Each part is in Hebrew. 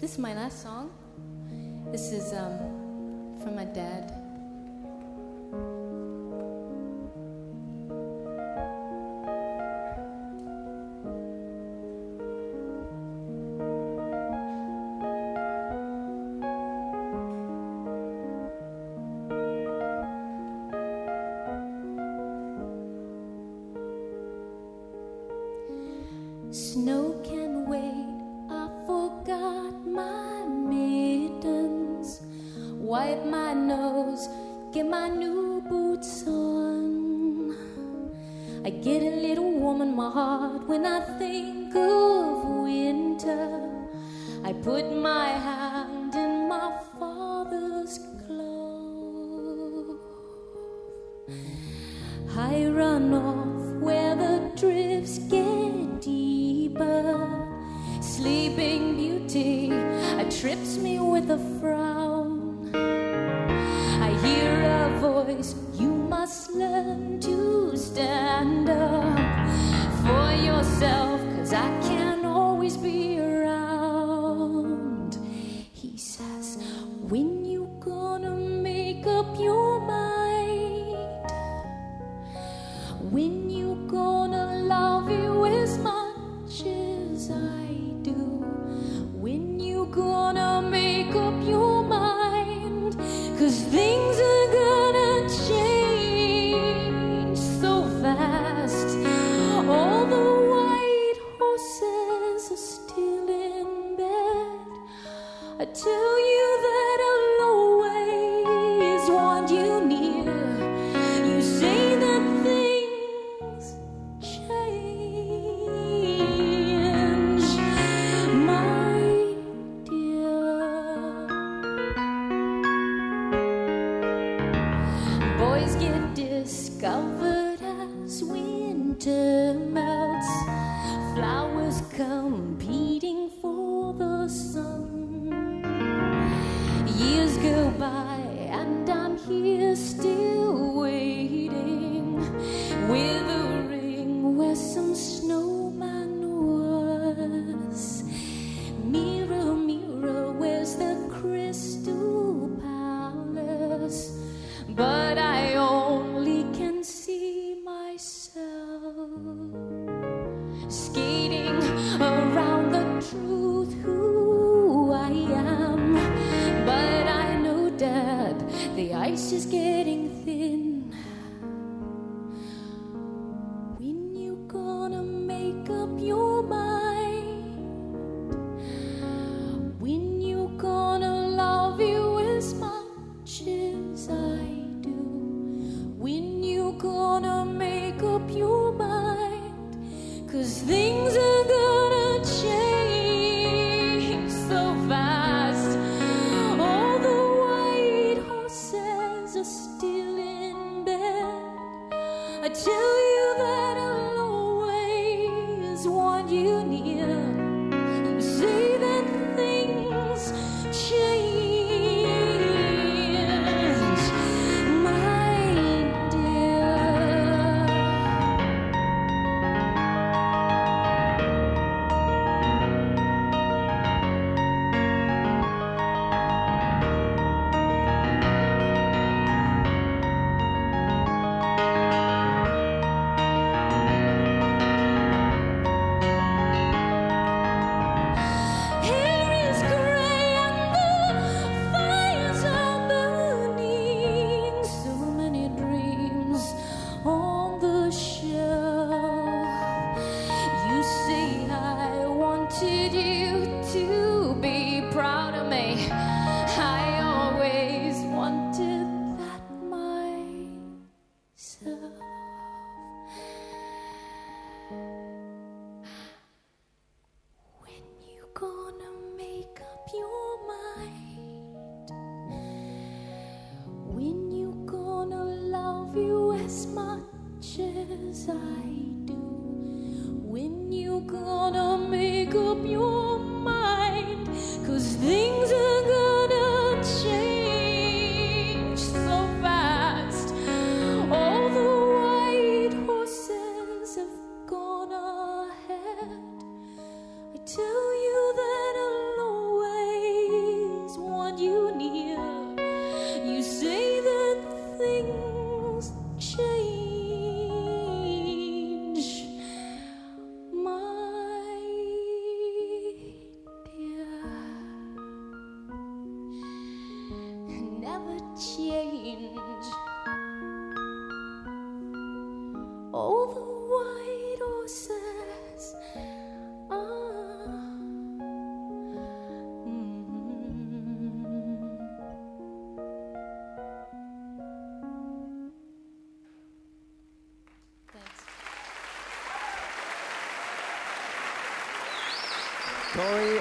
This is my last song. This is um, from my dad.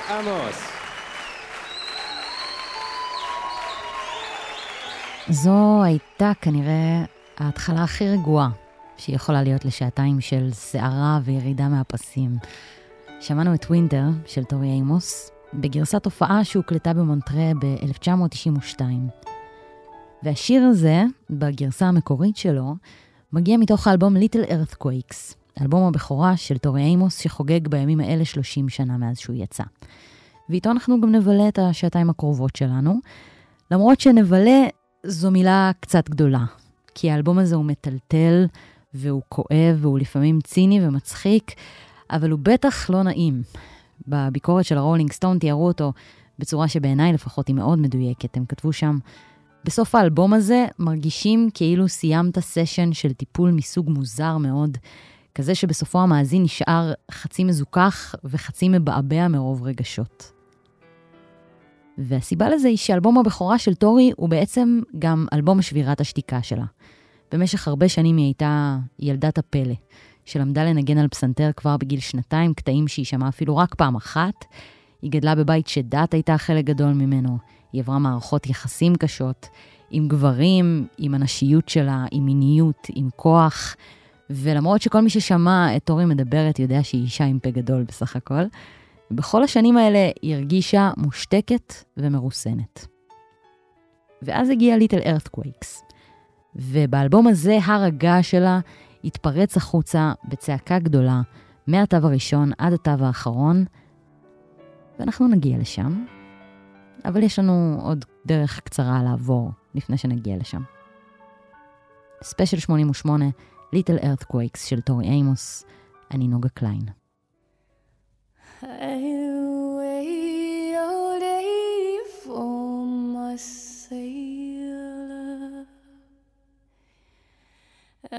עמוס. זו הייתה כנראה ההתחלה הכי רגועה שהיא יכולה להיות לשעתיים של סערה וירידה מהפסים. שמענו את ווינטר של טורי אימוס בגרסת הופעה שהוקלטה במונטרה ב-1992. והשיר הזה, בגרסה המקורית שלו, מגיע מתוך האלבום Little Earthquakes, אלבום הבכורה של טורי אימוס שחוגג בימים האלה 30 שנה מאז שהוא יצא. ואיתו אנחנו גם נבלה את השעתיים הקרובות שלנו, למרות שנבלה זו מילה קצת גדולה, כי האלבום הזה הוא מטלטל, והוא כואב, והוא לפעמים ציני ומצחיק, אבל הוא בטח לא נעים. בביקורת של הרולינג סטון תיארו אותו בצורה שבעיניי לפחות היא מאוד מדויקת. הם כתבו שם, בסוף האלבום הזה מרגישים כאילו סיימת סשן של טיפול מסוג מוזר מאוד, כזה שבסופו המאזין נשאר חצי מזוכח וחצי מבעבע מרוב רגשות. והסיבה לזה היא שאלבום הבכורה של טורי הוא בעצם גם אלבום שבירת השתיקה שלה. במשך הרבה שנים היא הייתה ילדת הפלא, שלמדה לנגן על פסנתר כבר בגיל שנתיים, קטעים שהיא שמעה אפילו רק פעם אחת. היא גדלה בבית שדת הייתה חלק גדול ממנו. היא עברה מערכות יחסים קשות, עם גברים, עם הנשיות שלה, עם מיניות, עם כוח. ולמרות שכל מי ששמע את טורי מדברת יודע שהיא אישה עם פה גדול בסך הכל, בכל השנים האלה היא הרגישה מושתקת ומרוסנת. ואז הגיע ליטל ארת'קווייקס, ובאלבום הזה הר הגעש שלה התפרץ החוצה בצעקה גדולה, מהתו הראשון עד התו האחרון, ואנחנו נגיע לשם, אבל יש לנו עוד דרך קצרה לעבור לפני שנגיע לשם. ספיישל 88, ליטל ארת'קווייקס של טורי אימוס, אני נוגה קליין. I wait all day for my sailor,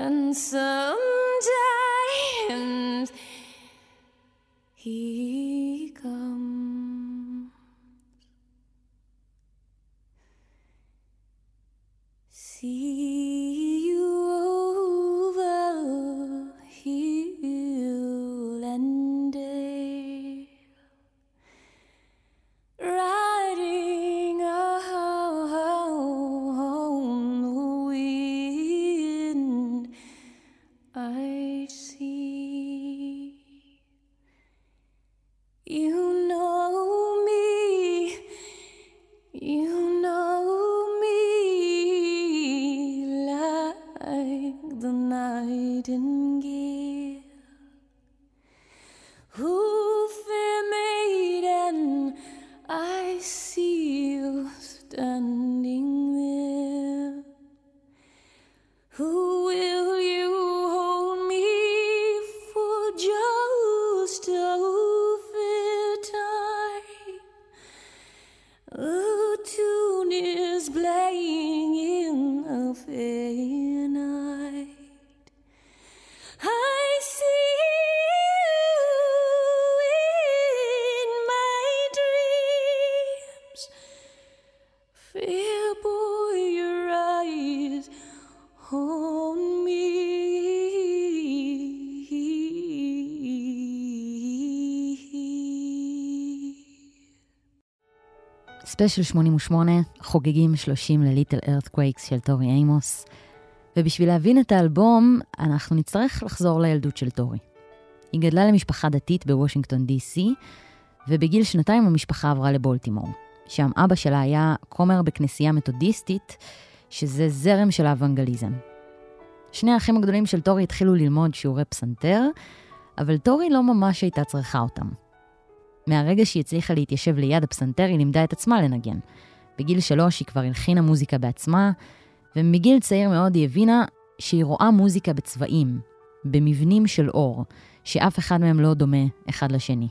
and sometimes he comes. See. ספיישל 88, חוגגים 30 ל Little Earthquakes של טורי אימוס, ובשביל להבין את האלבום, אנחנו נצטרך לחזור לילדות של טורי. היא גדלה למשפחה דתית בוושינגטון די.סי, ובגיל שנתיים המשפחה עברה לבולטימור. שם אבא שלה היה כומר בכנסייה מתודיסטית, שזה זרם של האוונגליזם. שני האחים הגדולים של טורי התחילו ללמוד שיעורי פסנתר, אבל טורי לא ממש הייתה צריכה אותם. מהרגע שהיא הצליחה להתיישב ליד הפסנתר, היא לימדה את עצמה לנגן. בגיל שלוש היא כבר הלחינה מוזיקה בעצמה, ומגיל צעיר מאוד היא הבינה שהיא רואה מוזיקה בצבעים, במבנים של אור, שאף אחד מהם לא דומה אחד לשני.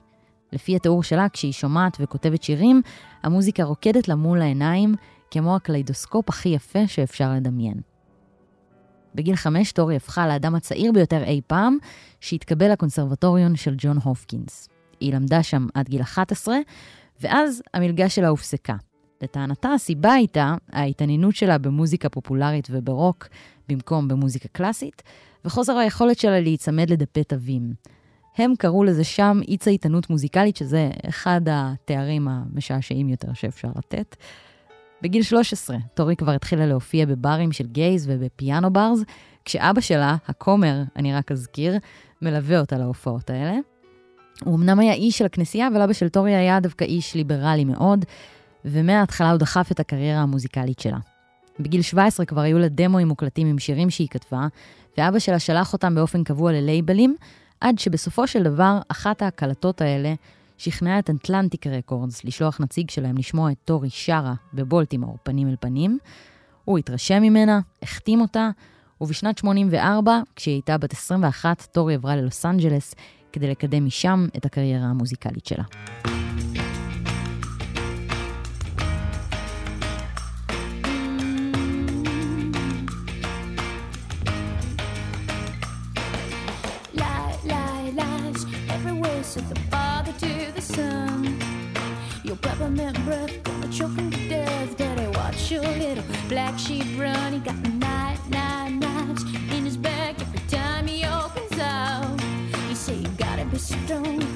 לפי התיאור שלה, כשהיא שומעת וכותבת שירים, המוזיקה רוקדת לה מול העיניים, כמו הקליידוסקופ הכי יפה שאפשר לדמיין. בגיל חמש טורי הפכה לאדם הצעיר ביותר אי פעם, שהתקבל לקונסרבטוריון של ג'ון הופקינס. היא למדה שם עד גיל 11, ואז המלגה שלה הופסקה. לטענתה, הסיבה הייתה ההתעניינות שלה במוזיקה פופולרית וברוק במקום במוזיקה קלאסית, וחוסר היכולת שלה להיצמד לדפי תווים. הם קראו לזה שם אי צייתנות מוזיקלית, שזה אחד התארים המשעשעים יותר שאפשר לתת. בגיל 13, טורי כבר התחילה להופיע בברים של גייז ובפיאנו ברס, כשאבא שלה, הכומר, אני רק אזכיר, מלווה אותה להופעות האלה. הוא אמנם היה איש של הכנסייה, אבל אבא של טורי היה דווקא איש ליברלי מאוד, ומההתחלה הוא דחף את הקריירה המוזיקלית שלה. בגיל 17 כבר היו לה דמואים מוקלטים עם שירים שהיא כתבה, ואבא שלה שלח אותם באופן קבוע ללייבלים, עד שבסופו של דבר, אחת ההקלטות האלה שכנעה את אטלנטיק רקורדס לשלוח נציג שלהם לשמוע את טורי שרה בבולטימור פנים אל פנים. הוא התרשם ממנה, החתים אותה, ובשנת 84, כשהיא הייתה בת 21, טורי עברה ללוס אנג'לס כדי לקדם משם את הקריירה המוזיקלית שלה. peppermint breath, gonna choke him to death. Daddy, watch your little black sheep run. He got stone.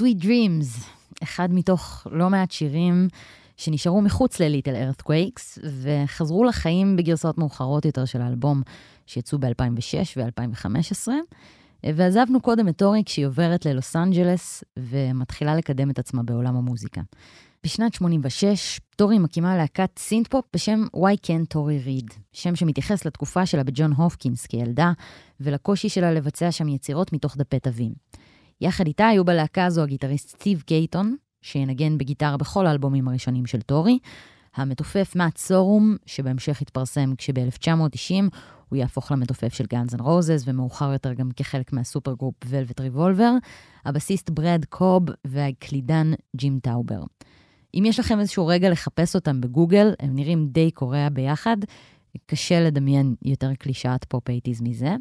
Sweet Dreams, אחד מתוך לא מעט שירים שנשארו מחוץ ל Little Earthquakes, וחזרו לחיים בגרסאות מאוחרות יותר של האלבום שיצאו ב-2006 ו-2015. ועזבנו קודם את טורי כשהיא עוברת ללוס אנג'לס ומתחילה לקדם את עצמה בעולם המוזיקה. בשנת 86, טורי מקימה להקת סינט-פופ בשם Y Kant Tori Read, שם שמתייחס לתקופה שלה בג'ון הופקינס כילדה, ולקושי שלה לבצע שם יצירות מתוך דפי תווים. יחד איתה היו בלהקה הזו הגיטריסט סטיב קייטון, שינגן בגיטרה בכל האלבומים הראשונים של טורי, המתופף מאט סורום, שבהמשך התפרסם כשב-1990 הוא יהפוך למתופף של גאנז אנד רוזס, ומאוחר יותר גם כחלק מהסופר group ולווט ריבולבר, הבסיסט ברד קוב והקלידן ג'ים טאובר. אם יש לכם איזשהו רגע לחפש אותם בגוגל, הם נראים די קורעים ביחד. קשה לדמיין יותר קלישאת פופ אייטיז מזה.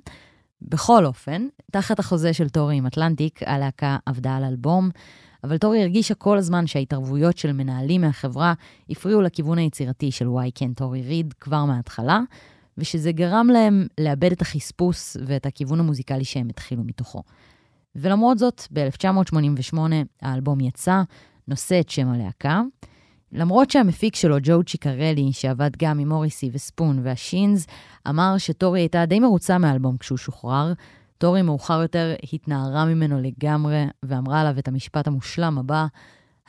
בכל אופן, תחת החוזה של טורי עם אטלנטיק, הלהקה עבדה על אלבום, אבל טורי הרגישה כל הזמן שההתערבויות של מנהלים מהחברה הפריעו לכיוון היצירתי של Y Kant Tori Read כבר מההתחלה, ושזה גרם להם לאבד את החספוס ואת הכיוון המוזיקלי שהם התחילו מתוכו. ולמרות זאת, ב-1988 האלבום יצא, נושא את שם הלהקה. למרות שהמפיק שלו, ג'ו צ'יקרלי, שעבד גם עם מוריסי וספון והשינס, אמר שטורי הייתה די מרוצה מהאלבום כשהוא שוחרר, טורי מאוחר יותר התנערה ממנו לגמרי ואמרה עליו את המשפט המושלם הבא,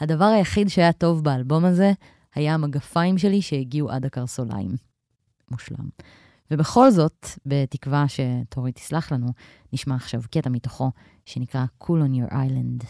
הדבר היחיד שהיה טוב באלבום הזה היה המגפיים שלי שהגיעו עד הקרסוליים. מושלם. ובכל זאת, בתקווה שטורי תסלח לנו, נשמע עכשיו קטע מתוכו שנקרא Cool on Your Island.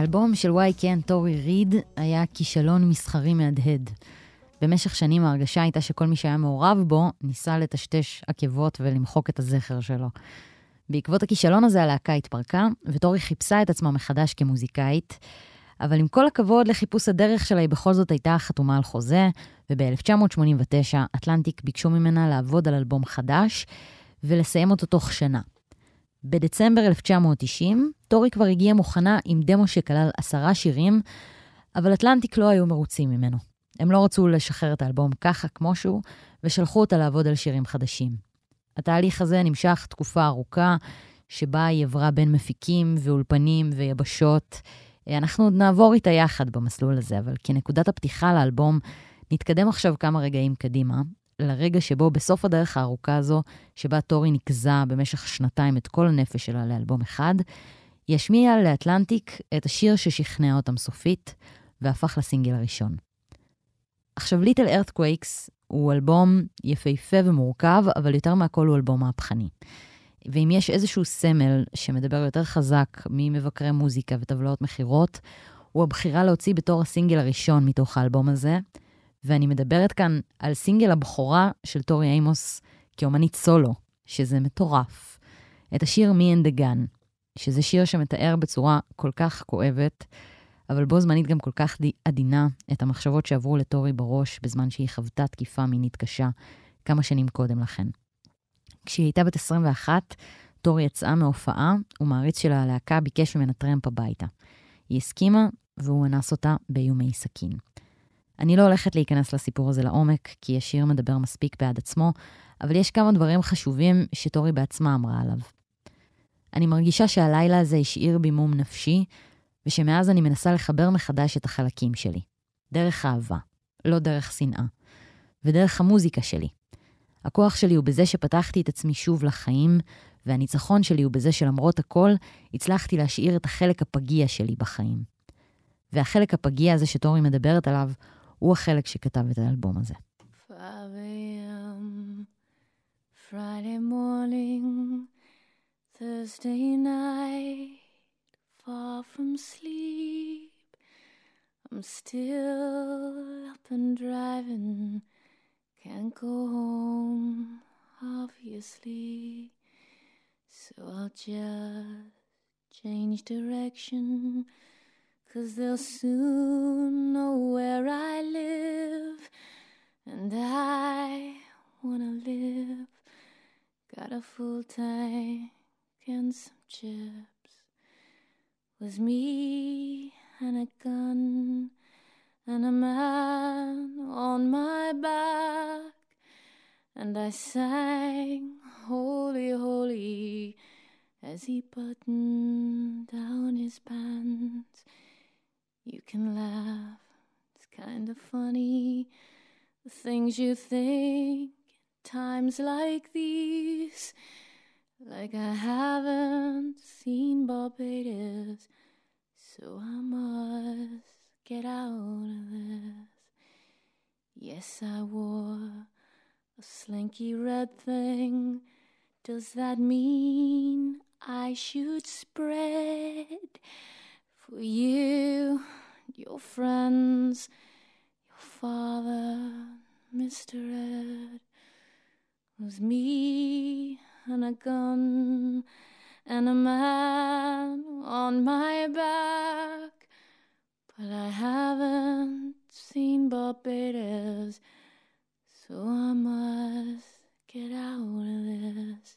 האלבום של וואי כן, טורי ריד, היה כישלון מסחרי מהדהד. במשך שנים ההרגשה הייתה שכל מי שהיה מעורב בו ניסה לטשטש עקבות ולמחוק את הזכר שלו. בעקבות הכישלון הזה הלהקה התפרקה, וטורי חיפשה את עצמה מחדש כמוזיקאית, אבל עם כל הכבוד לחיפוש הדרך שלה, היא בכל זאת הייתה חתומה על חוזה, וב-1989 אטלנטיק ביקשו ממנה לעבוד על אלבום חדש ולסיים אותו תוך שנה. בדצמבר 1990, טורי כבר הגיעה מוכנה עם דמו שכלל עשרה שירים, אבל אטלנטיק לא היו מרוצים ממנו. הם לא רצו לשחרר את האלבום ככה כמו שהוא, ושלחו אותה לעבוד על שירים חדשים. התהליך הזה נמשך תקופה ארוכה, שבה היא עברה בין מפיקים ואולפנים ויבשות. אנחנו עוד נעבור איתה יחד במסלול הזה, אבל כנקודת הפתיחה לאלבום, נתקדם עכשיו כמה רגעים קדימה, לרגע שבו בסוף הדרך הארוכה הזו, שבה טורי ניקזה במשך שנתיים את כל הנפש שלה לאלבום אחד, היא השמיעה לאטלנטיק את השיר ששכנע אותם סופית, והפך לסינגל הראשון. עכשיו, Little Earthquakes הוא אלבום יפהפה ומורכב, אבל יותר מהכל הוא אלבום מהפכני. ואם יש איזשהו סמל שמדבר יותר חזק ממבקרי מוזיקה וטבלאות מכירות, הוא הבחירה להוציא בתור הסינגל הראשון מתוך האלבום הזה, ואני מדברת כאן על סינגל הבכורה של טורי אימוס כאומנית סולו, שזה מטורף. את השיר Me and a Gun, שזה שיר שמתאר בצורה כל כך כואבת, אבל בו זמנית גם כל כך עדינה את המחשבות שעברו לטורי בראש בזמן שהיא חוותה תקיפה מינית קשה כמה שנים קודם לכן. כשהיא הייתה בת 21, טורי יצאה מהופעה, ומעריץ של הלהקה ביקש ממנה טרמפ הביתה. היא הסכימה, והוא אנס אותה באיומי סכין. אני לא הולכת להיכנס לסיפור הזה לעומק, כי השיר מדבר מספיק בעד עצמו, אבל יש כמה דברים חשובים שטורי בעצמה אמרה עליו. אני מרגישה שהלילה הזה השאיר בי מום נפשי, ושמאז אני מנסה לחבר מחדש את החלקים שלי. דרך אהבה, לא דרך שנאה. ודרך המוזיקה שלי. הכוח שלי הוא בזה שפתחתי את עצמי שוב לחיים, והניצחון שלי הוא בזה שלמרות הכל, הצלחתי להשאיר את החלק הפגיע שלי בחיים. והחלק הפגיע הזה שטורי מדברת עליו, הוא החלק שכתב את האלבום הזה. Friday morning, Thursday night, far from sleep. I'm still up and driving, can't go home, obviously. So I'll just change direction Cause they'll soon know where I live, and I wanna live. Got a full tank and some chips. Was me and a gun and a man on my back, and I sang, Holy, Holy, as he buttoned down his pants. You can laugh, it's kind of funny. The things you think times like these. Like I haven't seen Barbados, so I must get out of this. Yes, I wore a slinky red thing. Does that mean I should spread for you? your friends, your father, Mr. Ed, was me and a gun and a man on my back. But I haven't seen Barbados, so I must get out of this.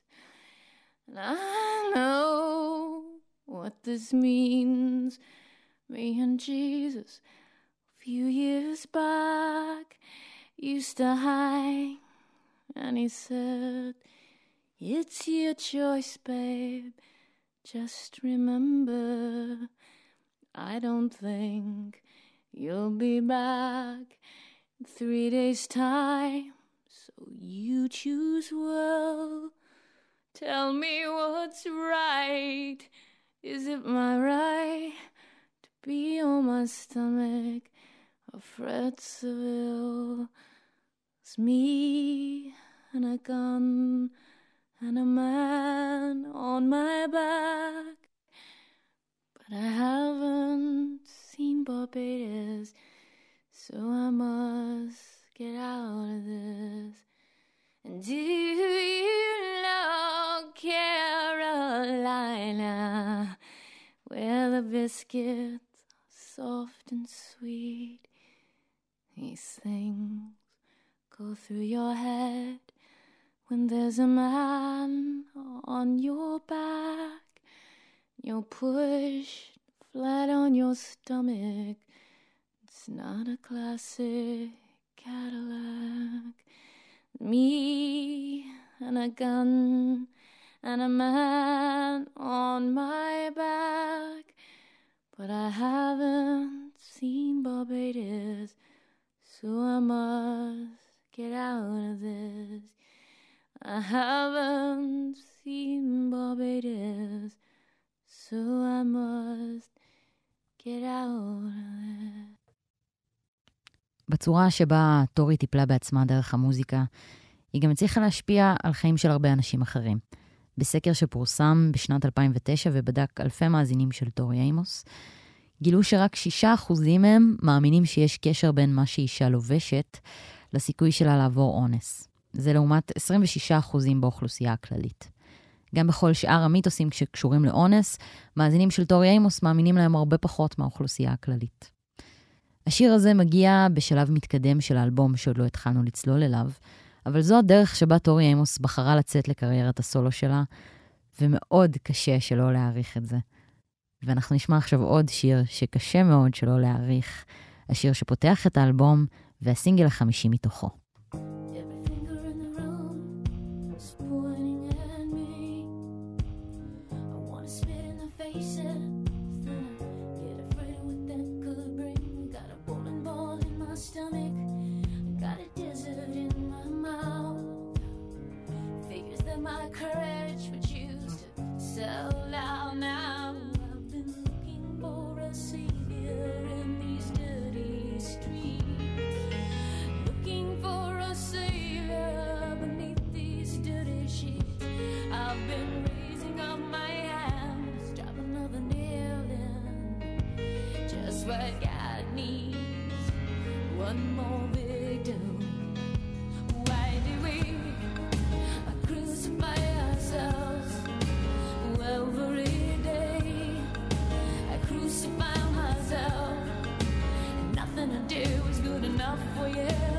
And I know what this means me and Jesus a few years back used to hang, and he said, It's your choice, babe. Just remember, I don't think you'll be back in three days' time. So you choose well. Tell me what's right. Is it my right? To be on my stomach, a Seville. It's me and a gun and a man on my back. But I haven't seen Barbados, so I must get out of this. And do biscuits soft and sweet? These things go through your head when there's a man on your back. You're pushed flat on your stomach. It's not a classic Cadillac. Me and a gun and a man on my back. But I haven't seen Barbados, so I must get out of this. I haven't seen Barbados, so I must get out of this. בצורה שבה טורי טיפלה בעצמה דרך המוזיקה, היא גם הצליחה להשפיע על חיים של הרבה אנשים אחרים. בסקר שפורסם בשנת 2009 ובדק אלפי מאזינים של טורי אימוס, גילו שרק 6% מהם מאמינים שיש קשר בין מה שאישה לובשת לסיכוי שלה לעבור אונס. זה לעומת 26% באוכלוסייה הכללית. גם בכל שאר המיתוסים שקשורים לאונס, מאזינים של טורי אימוס מאמינים להם הרבה פחות מהאוכלוסייה הכללית. השיר הזה מגיע בשלב מתקדם של האלבום שעוד לא התחלנו לצלול אליו, אבל זו הדרך שבה טורי אימוס בחרה לצאת לקריירת הסולו שלה, ומאוד קשה שלא להעריך את זה. ואנחנו נשמע עכשיו עוד שיר שקשה מאוד שלא להעריך, השיר שפותח את האלבום והסינגל החמישי מתוכו. enough for you.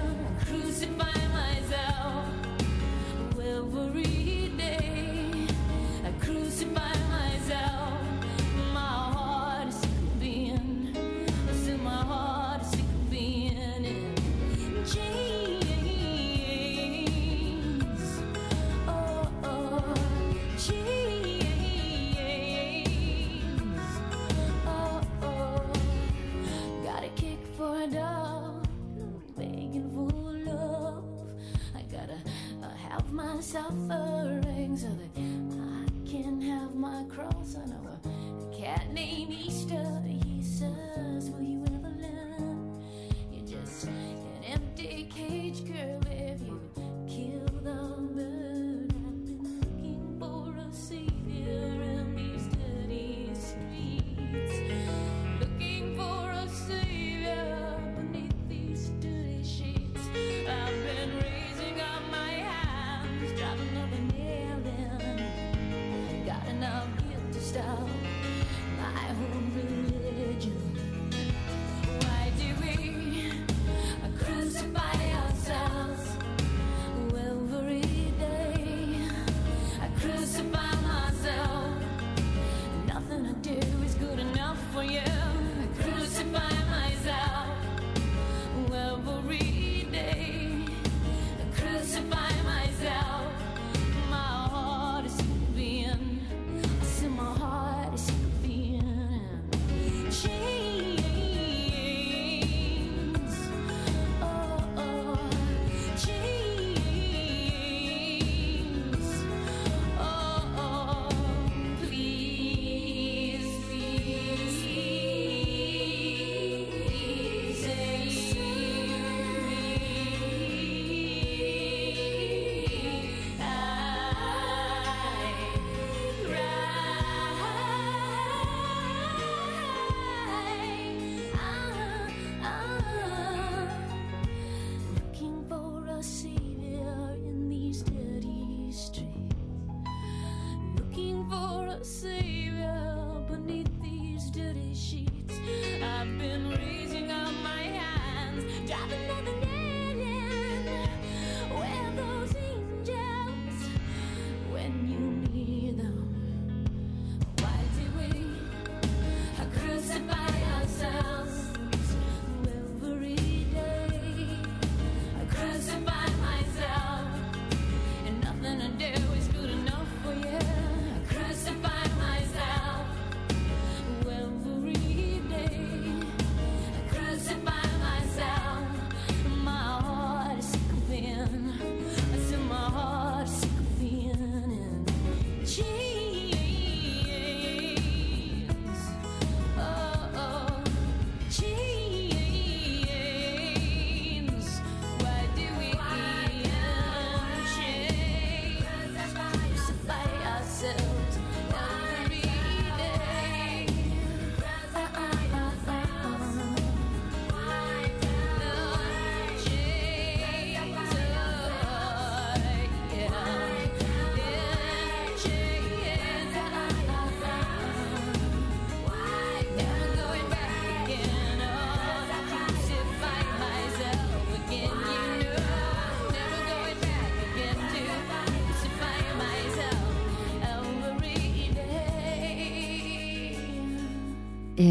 I know a cat named Easter. He says, Will you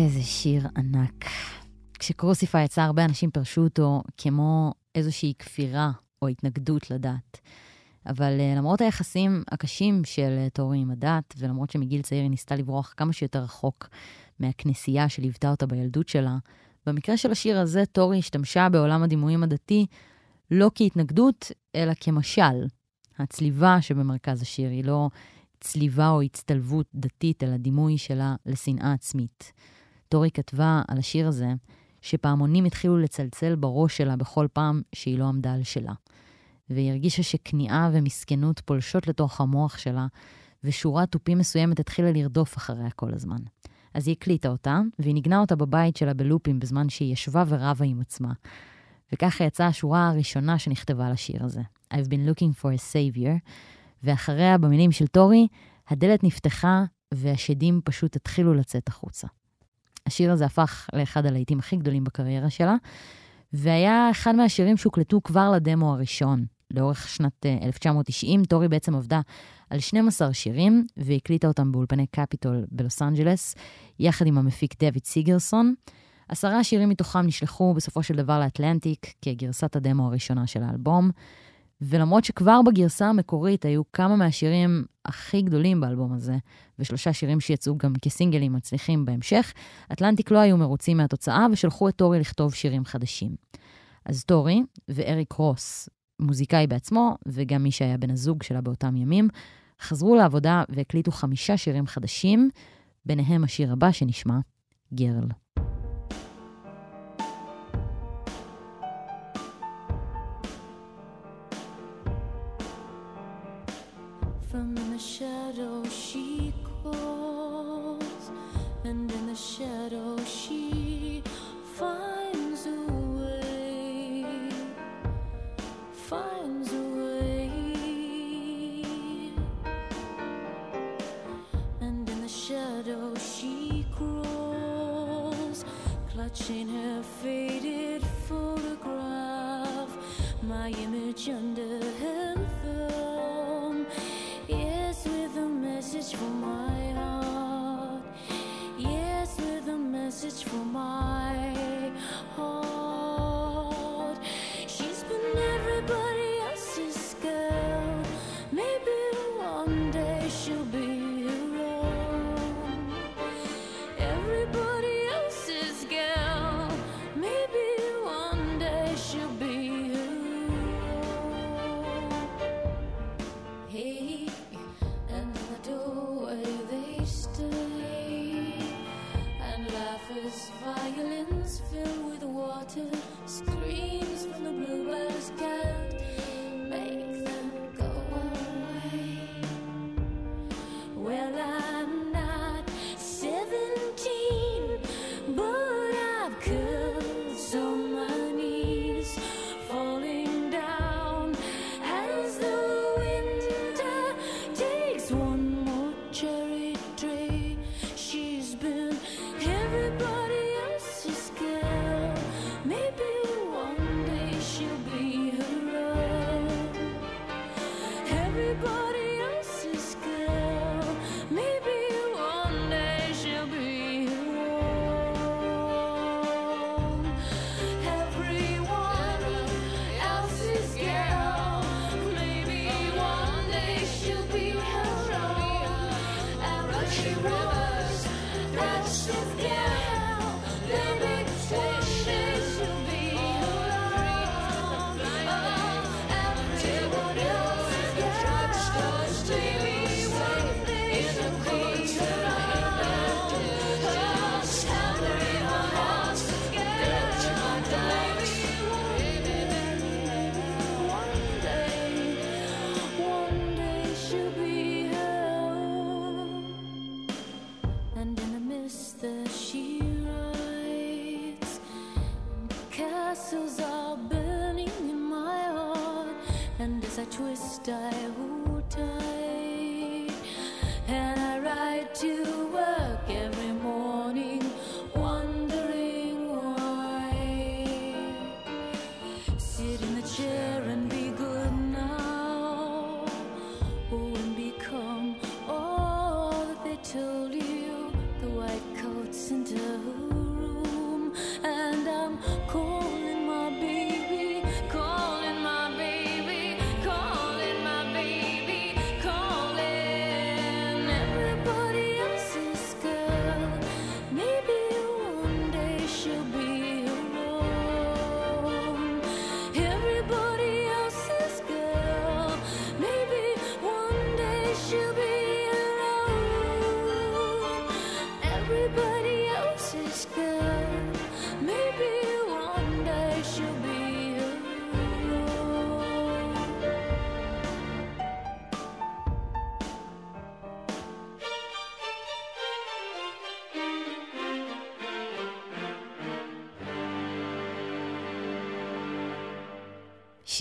איזה שיר ענק. כשקרוסיפיי יצא, הרבה אנשים פרשו אותו כמו איזושהי כפירה או התנגדות לדת. אבל uh, למרות היחסים הקשים של uh, טורי עם הדת, ולמרות שמגיל צעיר היא ניסתה לברוח כמה שיותר רחוק מהכנסייה שליוותה אותה בילדות שלה, במקרה של השיר הזה טורי השתמשה בעולם הדימויים הדתי לא כהתנגדות, אלא כמשל. הצליבה שבמרכז השיר היא לא צליבה או הצטלבות דתית, אלא דימוי שלה לשנאה עצמית. טורי כתבה על השיר הזה, שפעמונים התחילו לצלצל בראש שלה בכל פעם שהיא לא עמדה על שלה. והיא הרגישה שכניעה ומסכנות פולשות לתוך המוח שלה, ושורת תופים מסוימת התחילה לרדוף אחריה כל הזמן. אז היא הקליטה אותה, והיא ניגנה אותה בבית שלה בלופים בזמן שהיא ישבה ורבה עם עצמה. וככה יצאה השורה הראשונה שנכתבה לשיר הזה. I've been looking for a savior, ואחריה, במילים של טורי, הדלת נפתחה והשדים פשוט התחילו לצאת החוצה. השיר הזה הפך לאחד הלהיטים הכי גדולים בקריירה שלה, והיה אחד מהשירים שהוקלטו כבר לדמו הראשון. לאורך שנת 1990, אה, טורי בעצם עבדה על 12 שירים, והקליטה אותם באולפני קפיטול בלוס אנג'לס, יחד עם המפיק דויד סיגרסון. עשרה שירים מתוכם נשלחו בסופו של דבר לאטלנטיק כגרסת הדמו הראשונה של האלבום, ולמרות שכבר בגרסה המקורית היו כמה מהשירים הכי גדולים באלבום הזה, ושלושה שירים שיצאו גם כסינגלים מצליחים בהמשך, אטלנטיק לא היו מרוצים מהתוצאה ושלחו את טורי לכתוב שירים חדשים. אז טורי ואריק רוס, מוזיקאי בעצמו, וגם מי שהיה בן הזוג שלה באותם ימים, חזרו לעבודה והקליטו חמישה שירים חדשים, ביניהם השיר הבא שנשמע, גרל. Shadow for my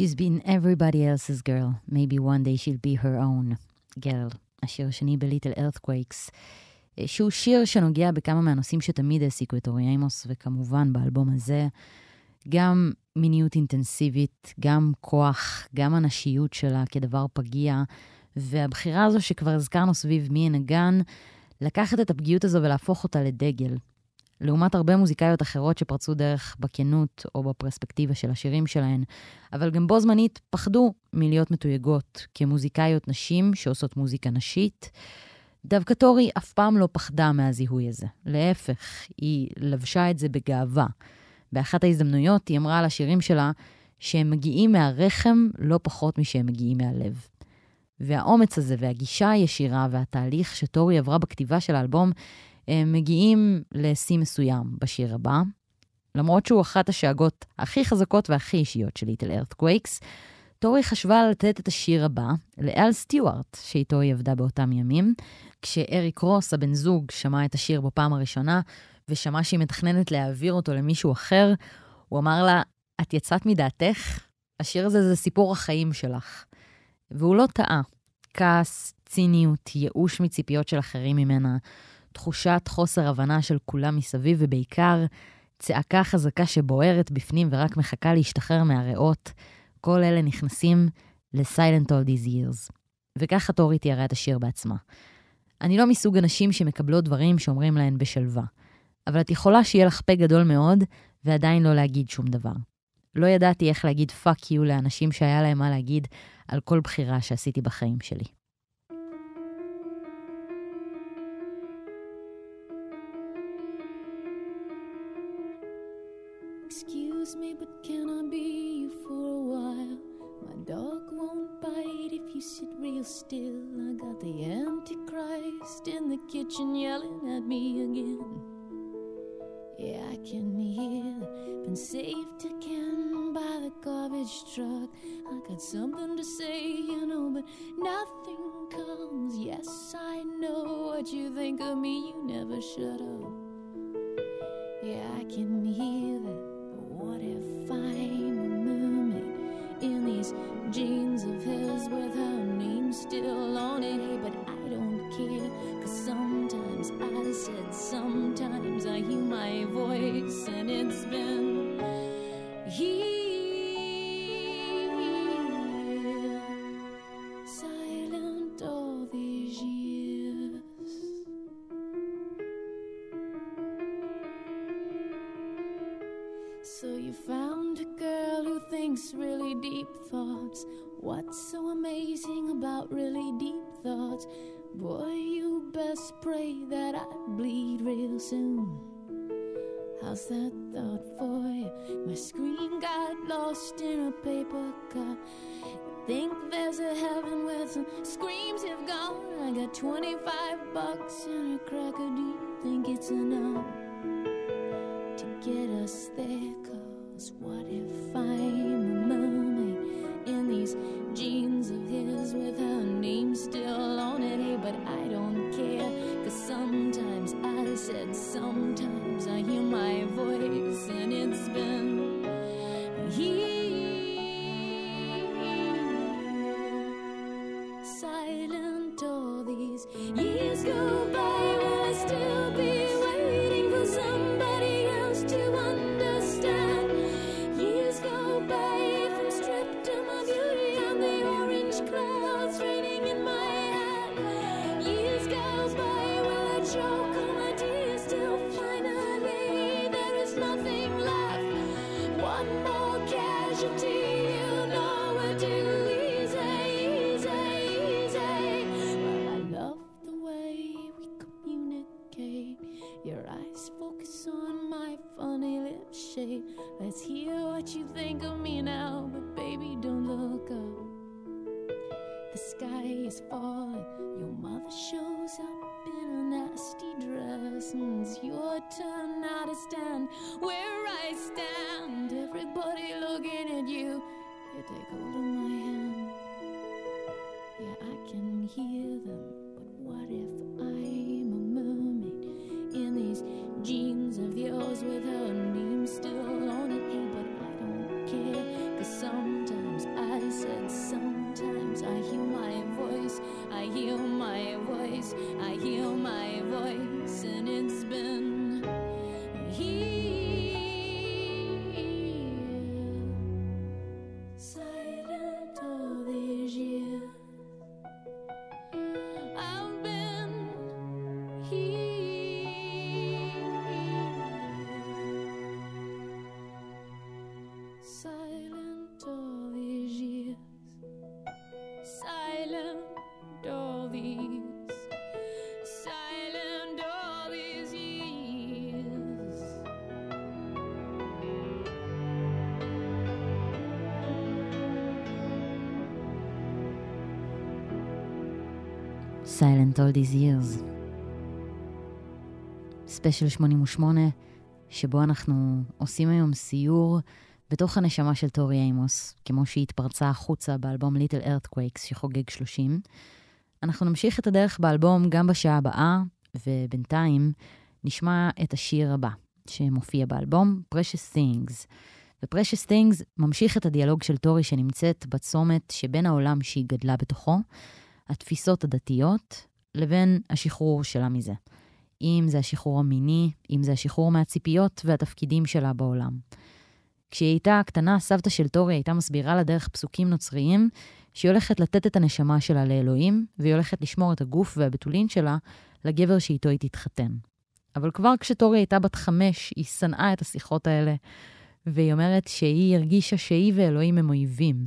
She's been everybody else's girl, maybe one day she'll be her own girl. השיר השני בליטל ארת'קווייקס, שהוא שיר שנוגע בכמה מהנושאים שתמיד העסיקו את אורי עמוס, וכמובן באלבום הזה, גם מיניות אינטנסיבית, גם כוח, גם הנשיות שלה כדבר פגיע, והבחירה הזו שכבר הזכרנו סביב מי הנגן, לקחת את הפגיעות הזו ולהפוך אותה לדגל. לעומת הרבה מוזיקאיות אחרות שפרצו דרך בכנות או בפרספקטיבה של השירים שלהן, אבל גם בו זמנית פחדו מלהיות מתויגות כמוזיקאיות נשים שעושות מוזיקה נשית. דווקא טורי אף פעם לא פחדה מהזיהוי הזה. להפך, היא לבשה את זה בגאווה. באחת ההזדמנויות היא אמרה על השירים שלה שהם מגיעים מהרחם לא פחות משהם מגיעים מהלב. והאומץ הזה והגישה הישירה והתהליך שטורי עברה בכתיבה של האלבום הם מגיעים לשיא מסוים בשיר הבא. למרות שהוא אחת השאגות הכי חזקות והכי אישיות של ליטל ארת'קווייקס, טורי חשבה לתת את השיר הבא לאל סטיוארט, שאיתו היא עבדה באותם ימים. כשאריק רוס, הבן זוג, שמע את השיר בפעם הראשונה, ושמע שהיא מתכננת להעביר אותו למישהו אחר, הוא אמר לה, את יצאת מדעתך? השיר הזה זה סיפור החיים שלך. והוא לא טעה. כעס, ציניות, ייאוש מציפיות של אחרים ממנה, תחושת חוסר הבנה של כולם מסביב, ובעיקר צעקה חזקה שבוערת בפנים ורק מחכה להשתחרר מהריאות. כל אלה נכנסים ל-Silent All These Years. וככה טורי תיארה את השיר בעצמה. אני לא מסוג אנשים שמקבלות דברים שאומרים להן בשלווה, אבל את יכולה שיהיה לך פה גדול מאוד, ועדיין לא להגיד שום דבר. לא ידעתי איך להגיד fuck you לאנשים שהיה להם מה להגיד על כל בחירה שעשיתי בחיים שלי. Kitchen yelling at me again. Yeah, I can hear, been saved again by the garbage truck. I got something to say, you know, but nothing comes. Yes, I know what you think of me, you never shut up. Yeah, I can hear that. But what if I'm a mermaid in these jeans of his with her name still on I said, sometimes I hear my voice, and it's been here. Silent all these years. So you found a girl who thinks really deep thoughts. What's so amazing about really deep thoughts? Boy, you best pray that I bleed real soon. How's that thought for you? My screen got lost in a paper cup. Think there's a heaven where some screams have gone. I got 25 bucks and a cracker. Do you think it's enough? to get us there. Cause what if I'm a in these jeans of his with her name still on it? Hey, but I don't care. Cause sometimes I said, sometimes I hear my voice, and it's been Silent All These Years. ספיישל 88, שבו אנחנו עושים היום סיור בתוך הנשמה של טורי אימוס, כמו שהיא התפרצה החוצה באלבום Little Earthquakes שחוגג 30. אנחנו נמשיך את הדרך באלבום גם בשעה הבאה, ובינתיים נשמע את השיר הבא שמופיע באלבום, Precious Things. ו-Precious Things ממשיך את הדיאלוג של טורי שנמצאת בצומת שבין העולם שהיא גדלה בתוכו, התפיסות הדתיות לבין השחרור שלה מזה. אם זה השחרור המיני, אם זה השחרור מהציפיות והתפקידים שלה בעולם. כשהיא הייתה קטנה, סבתא של טורי הייתה מסבירה לה דרך פסוקים נוצריים, שהיא הולכת לתת את הנשמה שלה לאלוהים, והיא הולכת לשמור את הגוף והבתולין שלה לגבר שאיתו היא תתחתן. אבל כבר כשטורי הייתה בת חמש, היא שנאה את השיחות האלה, והיא אומרת שהיא הרגישה שהיא ואלוהים הם אויבים,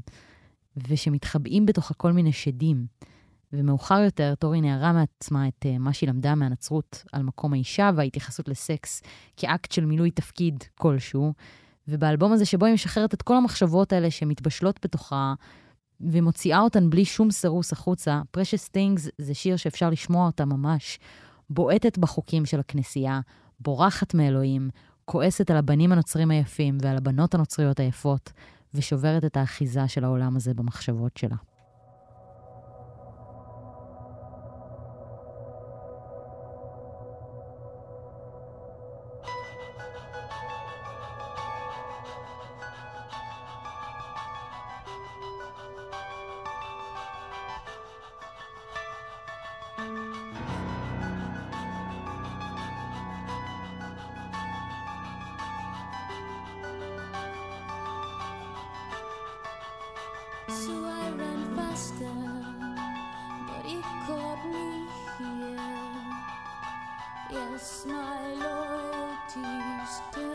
ושמתחבאים בתוכה כל מיני שדים. ומאוחר יותר טורי נערה מעצמה את uh, מה שהיא למדה מהנצרות על מקום האישה וההתייחסות לסקס כאקט של מילוי תפקיד כלשהו. ובאלבום הזה שבו היא משחררת את כל המחשבות האלה שמתבשלות בתוכה ומוציאה אותן בלי שום סירוס החוצה, Precious Things זה שיר שאפשר לשמוע אותה ממש בועטת בחוקים של הכנסייה, בורחת מאלוהים, כועסת על הבנים הנוצרים היפים ועל הבנות הנוצריות היפות, ושוברת את האחיזה של העולם הזה במחשבות שלה. my loyalties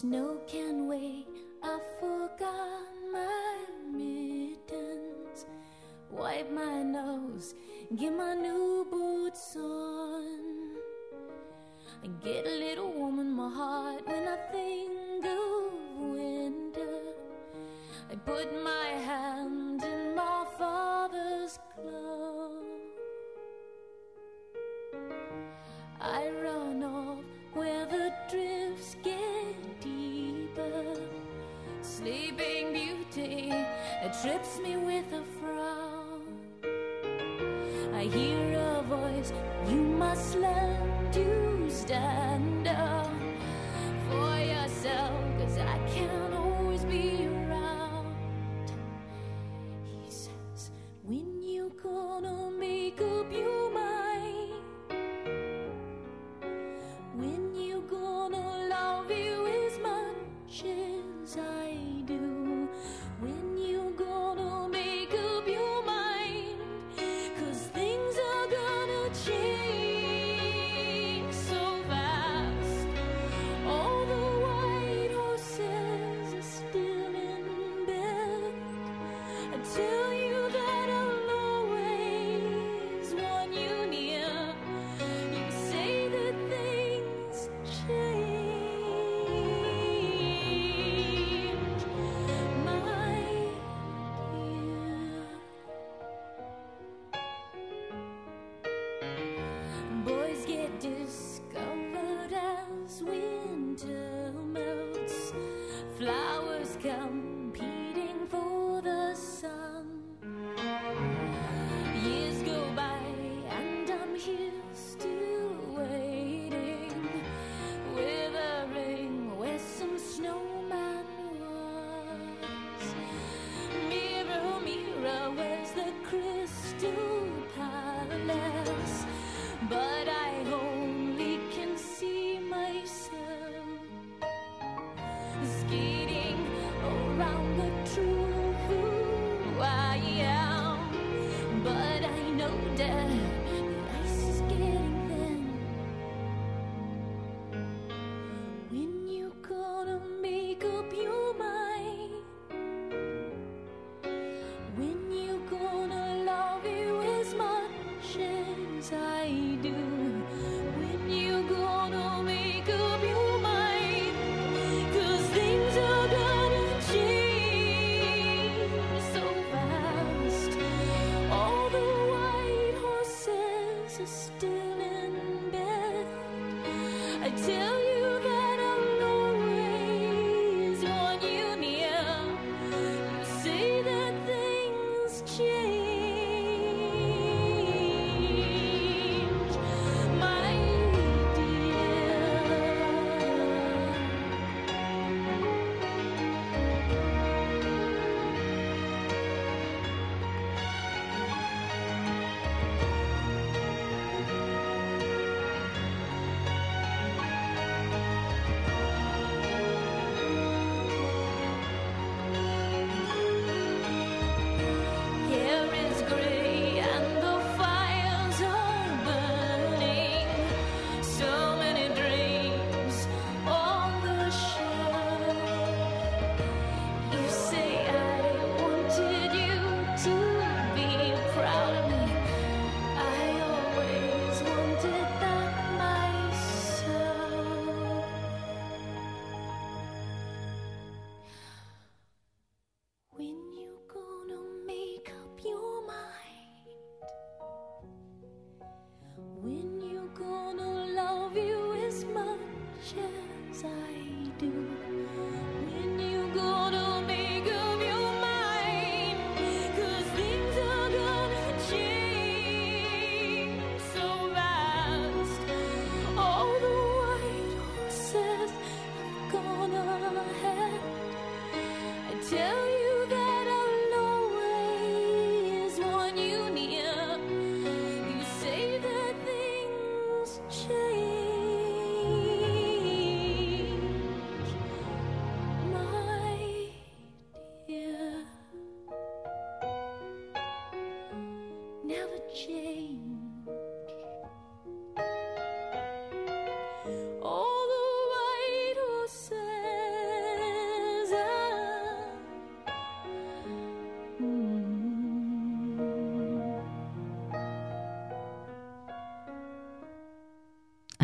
snow can wait. I forgot my mittens. Wipe my nose, get my new boots on. I get a little warm in my heart when I think of winter. I put my hand in hits me with a frown. I hear a voice, you must learn to stand.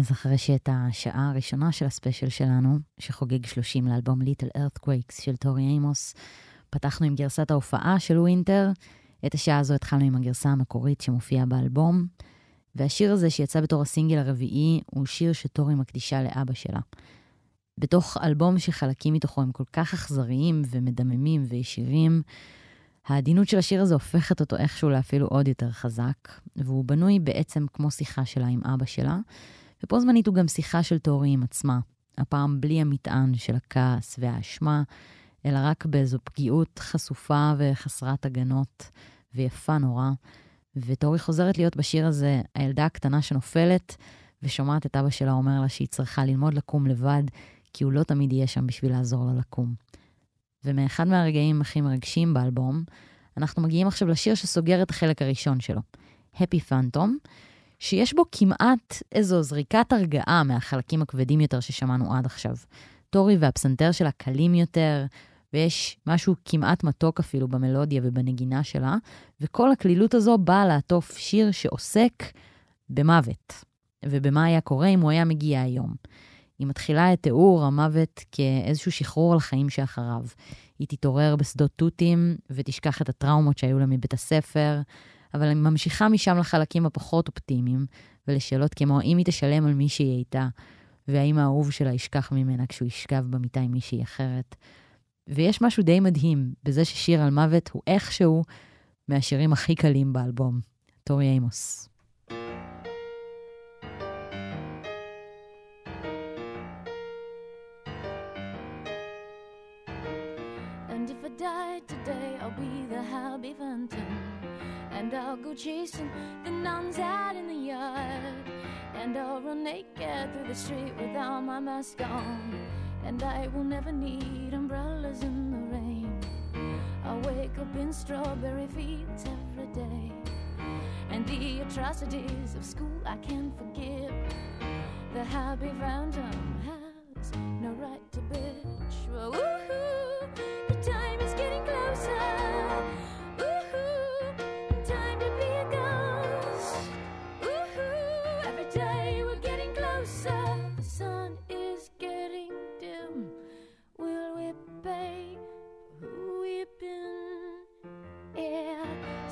אז אחרי שאת השעה הראשונה של הספיישל שלנו, שחוגג 30 לאלבום Little Earthquakes של טורי אימוס, פתחנו עם גרסת ההופעה של Winter. את השעה הזו התחלנו עם הגרסה המקורית שמופיעה באלבום, והשיר הזה שיצא בתור הסינגל הרביעי הוא שיר שטורי מקדישה לאבא שלה. בתוך אלבום שחלקים מתוכו הם כל כך אכזריים ומדממים וישירים, העדינות של השיר הזה הופכת אותו איכשהו לאפילו עוד יותר חזק, והוא בנוי בעצם כמו שיחה שלה עם אבא שלה, ופה זמנית הוא גם שיחה של טורי עם עצמה, הפעם בלי המטען של הכעס והאשמה, אלא רק באיזו פגיעות חשופה וחסרת הגנות, ויפה נורא. וטורי חוזרת להיות בשיר הזה הילדה הקטנה שנופלת, ושומעת את אבא שלה אומר לה שהיא צריכה ללמוד לקום לבד, כי הוא לא תמיד יהיה שם בשביל לעזור לה לקום. ומאחד מהרגעים הכי מרגשים באלבום, אנחנו מגיעים עכשיו לשיר שסוגר את החלק הראשון שלו, Happy Phantom, שיש בו כמעט איזו זריקת הרגעה מהחלקים הכבדים יותר ששמענו עד עכשיו. טורי והפסנתר שלה קלים יותר, ויש משהו כמעט מתוק אפילו במלודיה ובנגינה שלה, וכל הקלילות הזו באה לעטוף שיר שעוסק במוות, ובמה היה קורה אם הוא היה מגיע היום. היא מתחילה את תיאור המוות כאיזשהו שחרור לחיים שאחריו. היא תתעורר בשדות תותים ותשכח את הטראומות שהיו לה מבית הספר, אבל היא ממשיכה משם לחלקים הפחות אופטימיים, ולשאלות כמו האם היא תשלם על מי שהיא הייתה, והאם האהוב שלה ישכח ממנה כשהוא ישכב במיטה עם מישהי אחרת. ויש משהו די מדהים בזה ששיר על מוות הוא איכשהו מהשירים הכי קלים באלבום. טורי אימוס. And I'll go chasing the nuns out in the yard. And I'll run naked through the street without my mask on. And I will never need umbrellas in the rain. I'll wake up in strawberry fields every day. And the atrocities of school I can forgive. The happy phantom has no right to bitch. Woo-hoo,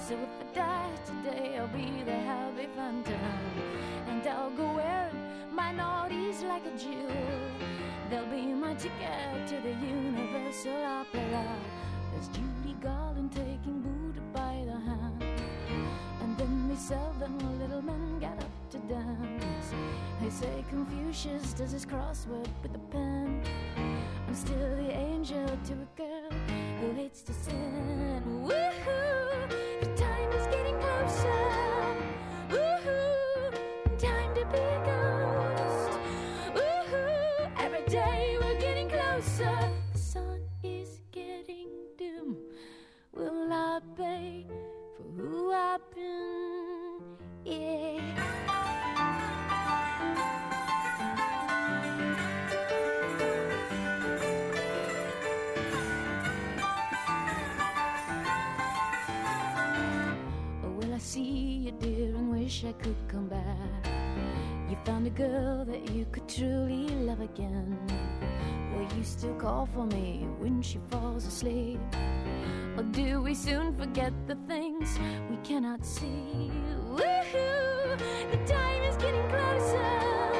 So if I die today, I'll be the happy phantom. And I'll go wearing my naughties like a Jew. They'll be my ticket to the Universal Opera. There's Judy Garland taking Buddha by the hand. And then we sell them little men get up to dance. They say Confucius does his crossword with a pen. I'm still the angel to a girl who hates to sin. Woohoo! Oh, I see you, dear, and wish I could come back. You found a girl that you could truly love again. Will you still call for me when she falls asleep? Or do we soon forget the things we cannot see? Woohoo! The time is getting closer.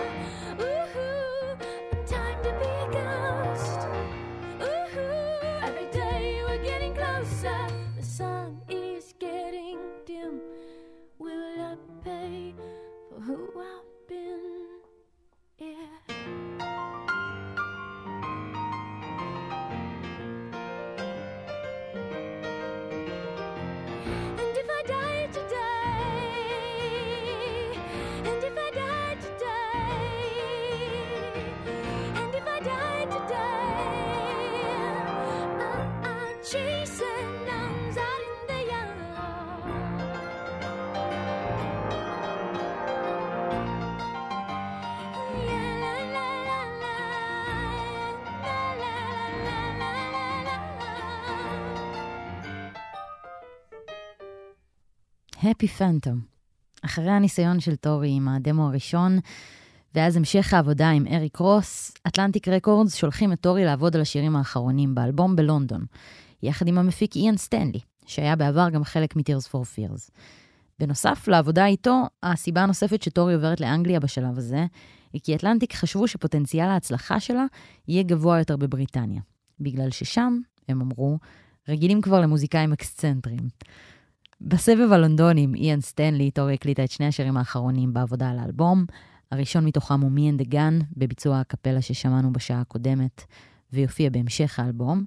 Happy Phantom. אחרי הניסיון של טורי עם הדמו הראשון, ואז המשך העבודה עם אריק רוס, אטלנטיק רקורדס שולחים את טורי לעבוד על השירים האחרונים באלבום בלונדון, יחד עם המפיק איאן סטנלי, שהיה בעבר גם חלק מ-Tears for Fears. בנוסף לעבודה איתו, הסיבה הנוספת שטורי עוברת לאנגליה בשלב הזה, היא כי אטלנטיק חשבו שפוטנציאל ההצלחה שלה יהיה גבוה יותר בבריטניה. בגלל ששם, הם אמרו, רגילים כבר למוזיקאים אקסצנטרים. בסבב הלונדוני עם איאן סטנלי, טורי הקליטה את שני השירים האחרונים בעבודה על האלבום. הראשון מתוכם הוא and the Gun, בביצוע הקפלה ששמענו בשעה הקודמת, ויופיע בהמשך האלבום.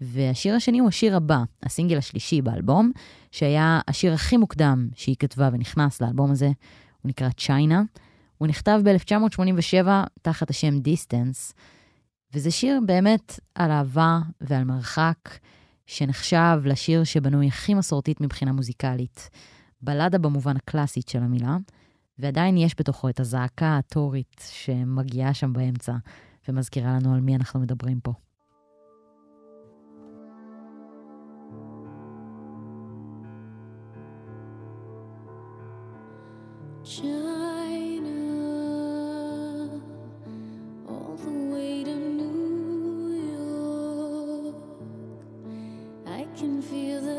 והשיר השני הוא השיר הבא, הסינגל השלישי באלבום, שהיה השיר הכי מוקדם שהיא כתבה ונכנס לאלבום הזה, הוא נקרא צ'יינה. הוא נכתב ב-1987 תחת השם דיסטנס, וזה שיר באמת על אהבה ועל מרחק, שנחשב לשיר שבנוי הכי מסורתית מבחינה מוזיקלית, בלדה במובן הקלאסית של המילה, ועדיין יש בתוכו את הזעקה הטורית שמגיעה שם באמצע, ומזכירה לנו על מי אנחנו מדברים פה. Just can feel the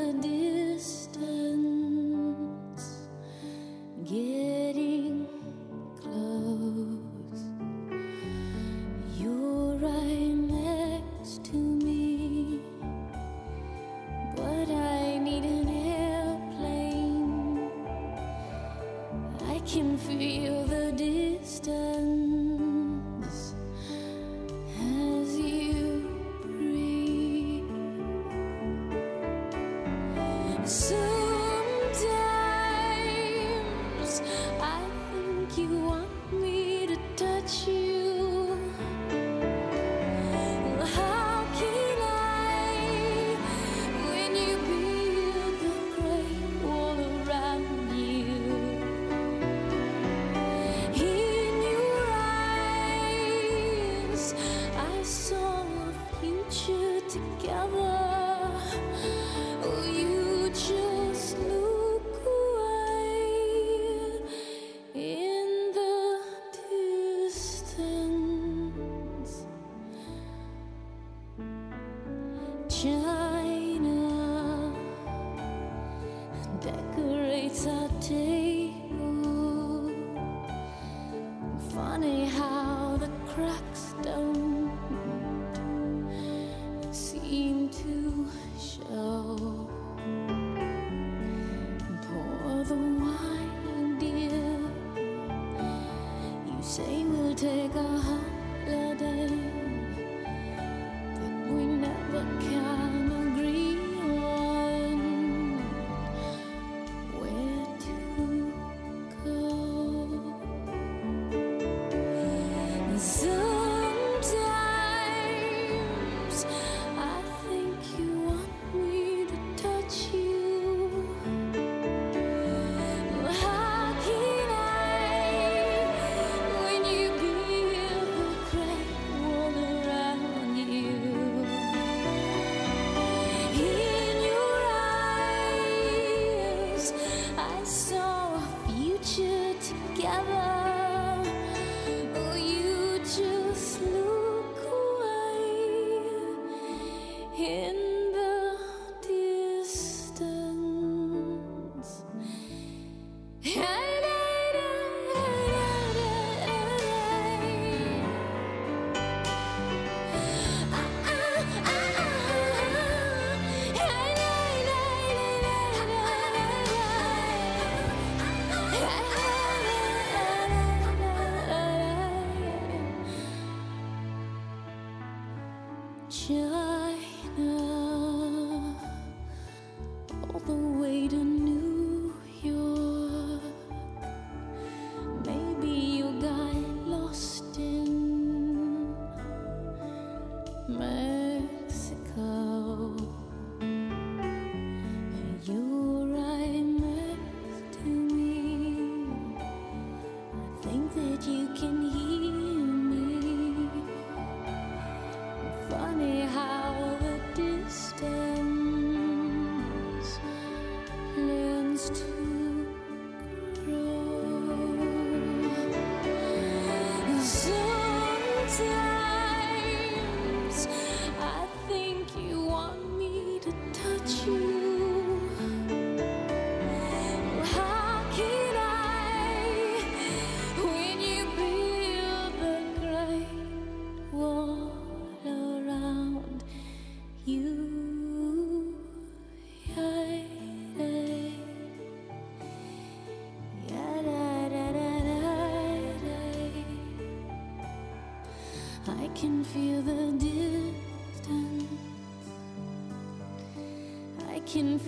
soon.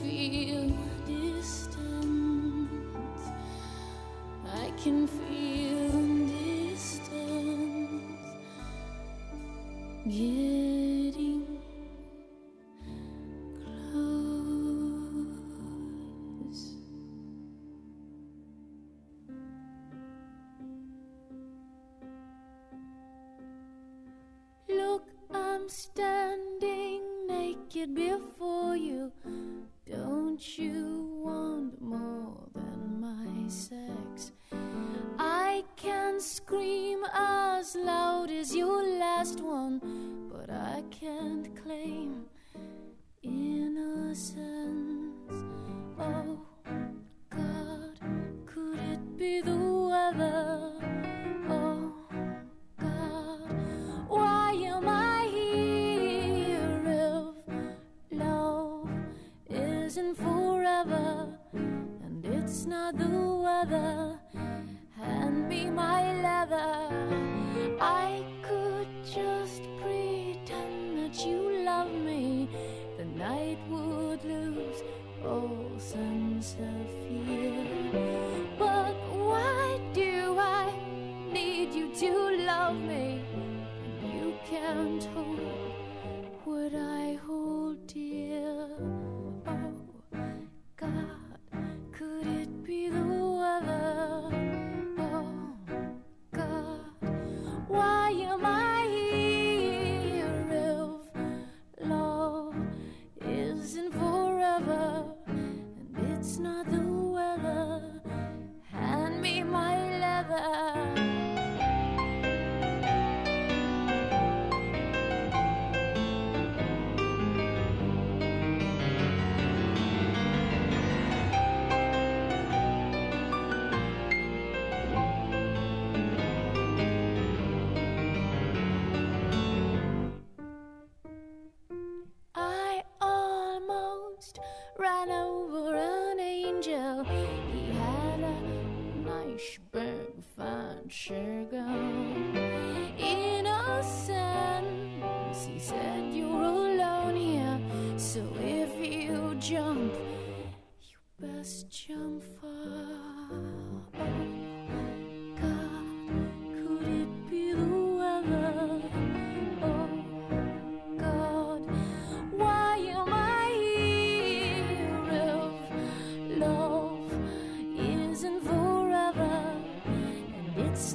feet.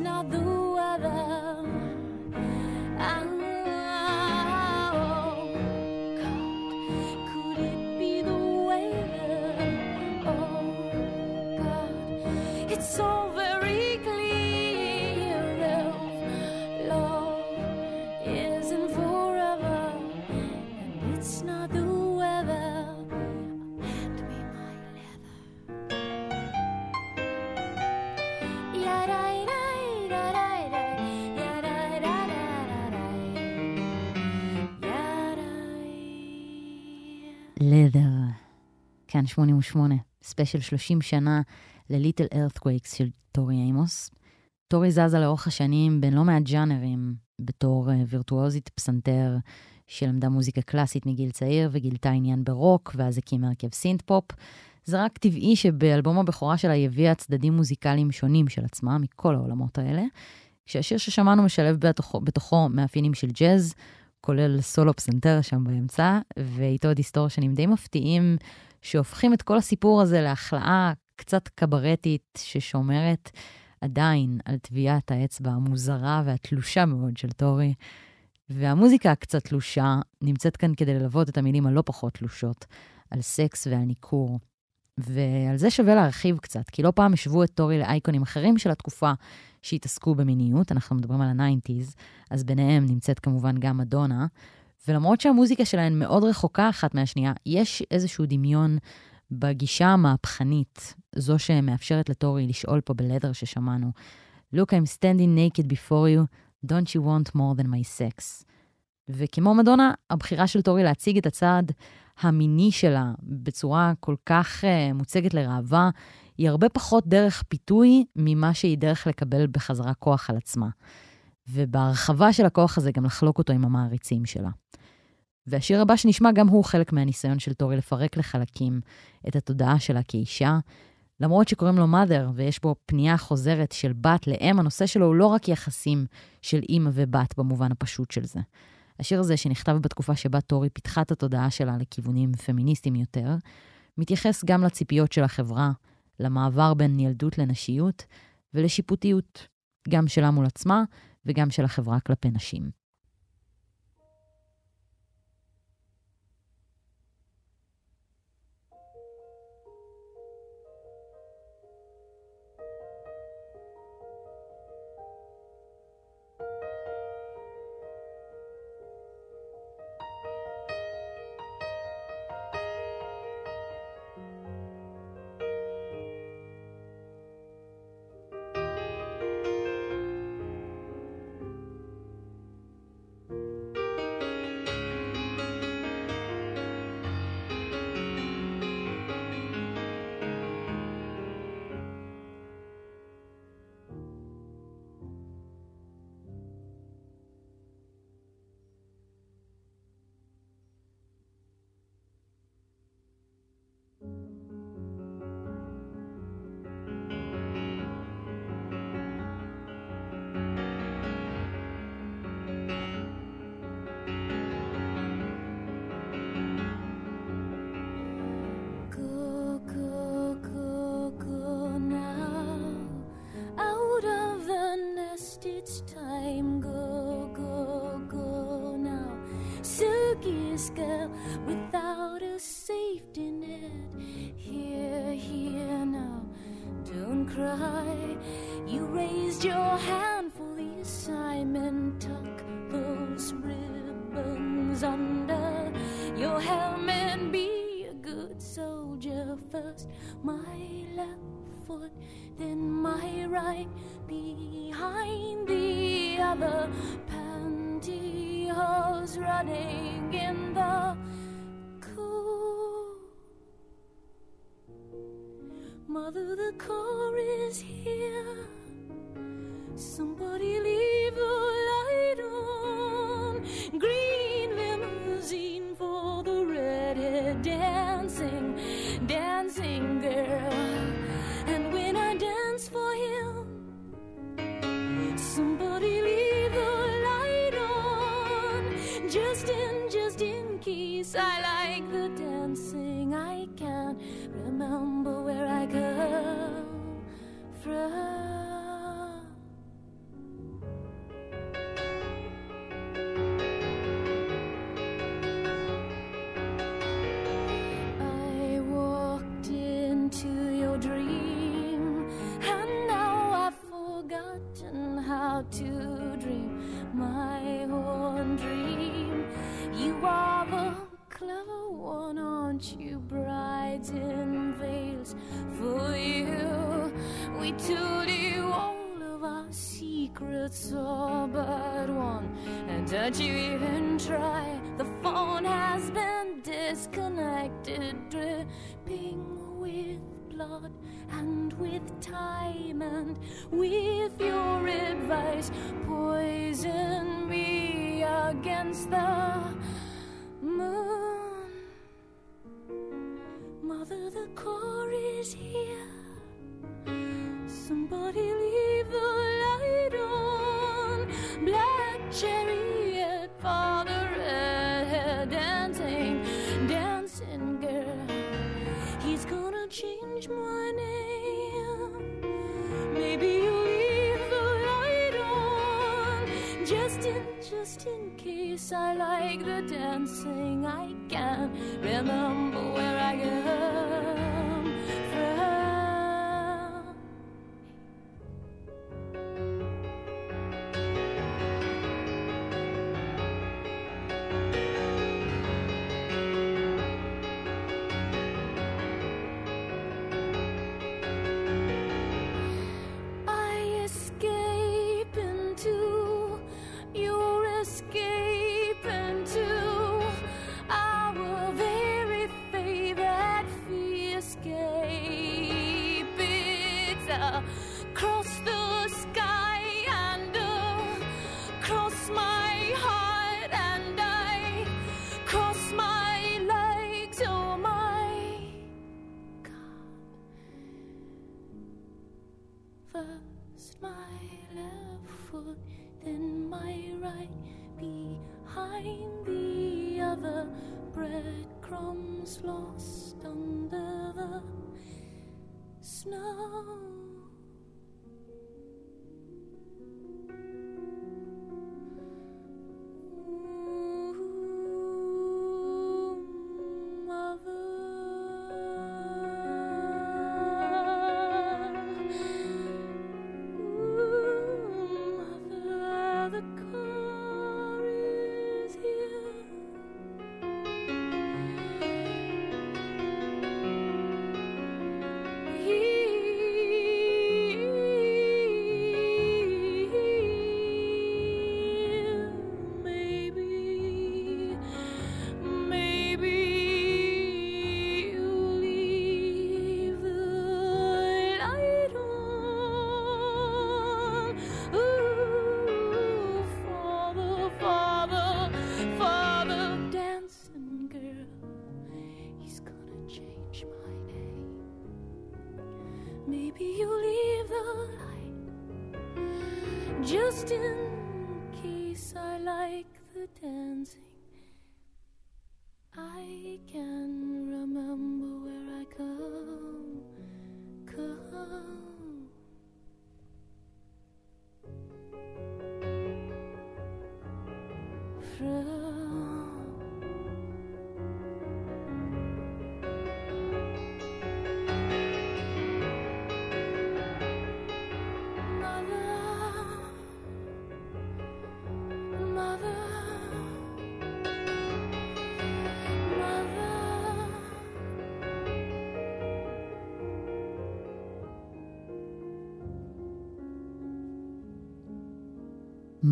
Not the כאן 88, ספיישל 30 שנה ל Little Earthquakes של טורי אימוס. טורי זזה לאורך השנים בין לא מעט ג'אנרים, בתור אה, וירטואוזית פסנתר שלמדה מוזיקה קלאסית מגיל צעיר וגילתה עניין ברוק, ואז הקימה הרכב synth pop. זה רק טבעי שבאלבום הבכורה שלה היא הביאה צדדים מוזיקליים שונים של עצמה, מכל העולמות האלה, כשהשיר ששמענו משלב בתוכו, בתוכו מאפיינים של ג'אז, כולל סולו פסנתר שם באמצע, ואיתו דיסטורשנים די מפתיעים, שהופכים את כל הסיפור הזה להכלאה קצת קברטית, ששומרת עדיין על טביעת האצבע המוזרה והתלושה מאוד של טורי. והמוזיקה הקצת תלושה נמצאת כאן כדי ללוות את המילים הלא פחות תלושות, על סקס ועל ניכור. ועל זה שווה להרחיב קצת, כי לא פעם השוו את טורי לאייקונים אחרים של התקופה שהתעסקו במיניות, אנחנו מדברים על ה nineties, אז ביניהם נמצאת כמובן גם מדונה, ולמרות שהמוזיקה שלהן מאוד רחוקה אחת מהשנייה, יש איזשהו דמיון בגישה המהפכנית, זו שמאפשרת לטורי לשאול פה בלדר ששמענו, Look, I'm standing naked before you, don't you want more than my sex? וכמו מדונה, הבחירה של טורי להציג את הצד המיני שלה בצורה כל כך uh, מוצגת לראווה, היא הרבה פחות דרך פיתוי ממה שהיא דרך לקבל בחזרה כוח על עצמה. ובהרחבה של הכוח הזה גם לחלוק אותו עם המעריצים שלה. והשיר הבא שנשמע גם הוא חלק מהניסיון של טורי לפרק לחלקים את התודעה שלה כאישה. למרות שקוראים לו mother ויש בו פנייה חוזרת של בת לאם, הנושא שלו הוא לא רק יחסים של אימא ובת במובן הפשוט של זה. השיר הזה, שנכתב בתקופה שבה טורי פיתחה את התודעה שלה לכיוונים פמיניסטיים יותר, מתייחס גם לציפיות של החברה, למעבר בין ילדות לנשיות ולשיפוטיות, גם שלה מול עצמה וגם של החברה כלפי נשים.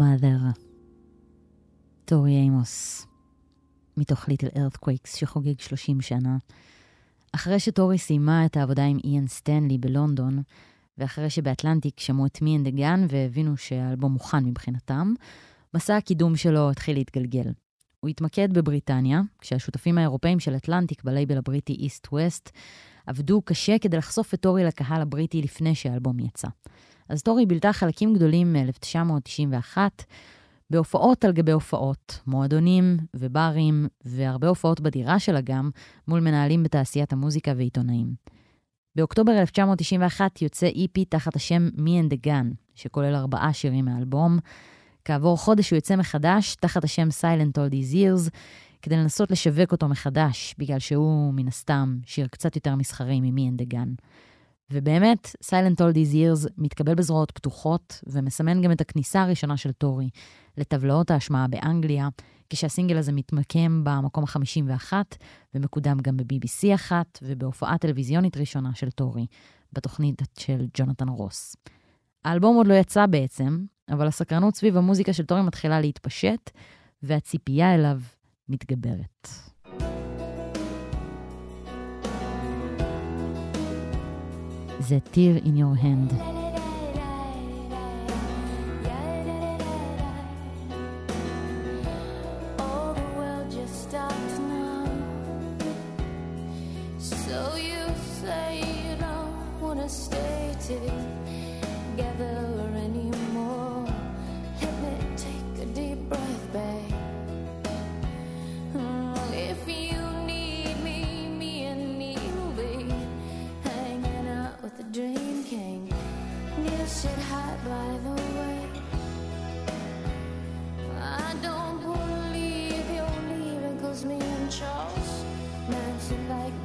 Mother. טורי אימוס, מתוך Little Earthquakes שחוגג 30 שנה. אחרי שטורי סיימה את העבודה עם איאן סטנלי בלונדון, ואחרי שבאטלנטיק שמעו את Me and a Gun והבינו שהאלבום מוכן מבחינתם, מסע הקידום שלו התחיל להתגלגל. הוא התמקד בבריטניה, כשהשותפים האירופאים של אטלנטיק בלייבל הבריטי איסט-ווסט עבדו קשה כדי לחשוף את טורי לקהל הבריטי לפני שהאלבום יצא. אז טורי בילתה חלקים גדולים מ-1991 בהופעות על גבי הופעות, מועדונים וברים, והרבה הופעות בדירה שלה גם, מול מנהלים בתעשיית המוזיקה ועיתונאים. באוקטובר 1991 יוצא EP תחת השם Me and the Gun, שכולל ארבעה שירים מהאלבום. כעבור חודש הוא יוצא מחדש תחת השם Silent All These Years, כדי לנסות לשווק אותו מחדש, בגלל שהוא, מן הסתם, שיר קצת יותר מסחרי and the Gun. ובאמת, Silent All These Years מתקבל בזרועות פתוחות, ומסמן גם את הכניסה הראשונה של טורי לטבלאות ההשמעה באנגליה, כשהסינגל הזה מתמקם במקום ה-51, ומקודם גם ב-BBC אחת, ובהופעה טלוויזיונית ראשונה של טורי, בתוכנית של ג'ונתן רוס. האלבום עוד לא יצא בעצם, אבל הסקרנות סביב המוזיקה של טורי מתחילה להתפשט, והציפייה אליו מתגברת. זה Tear in your hand.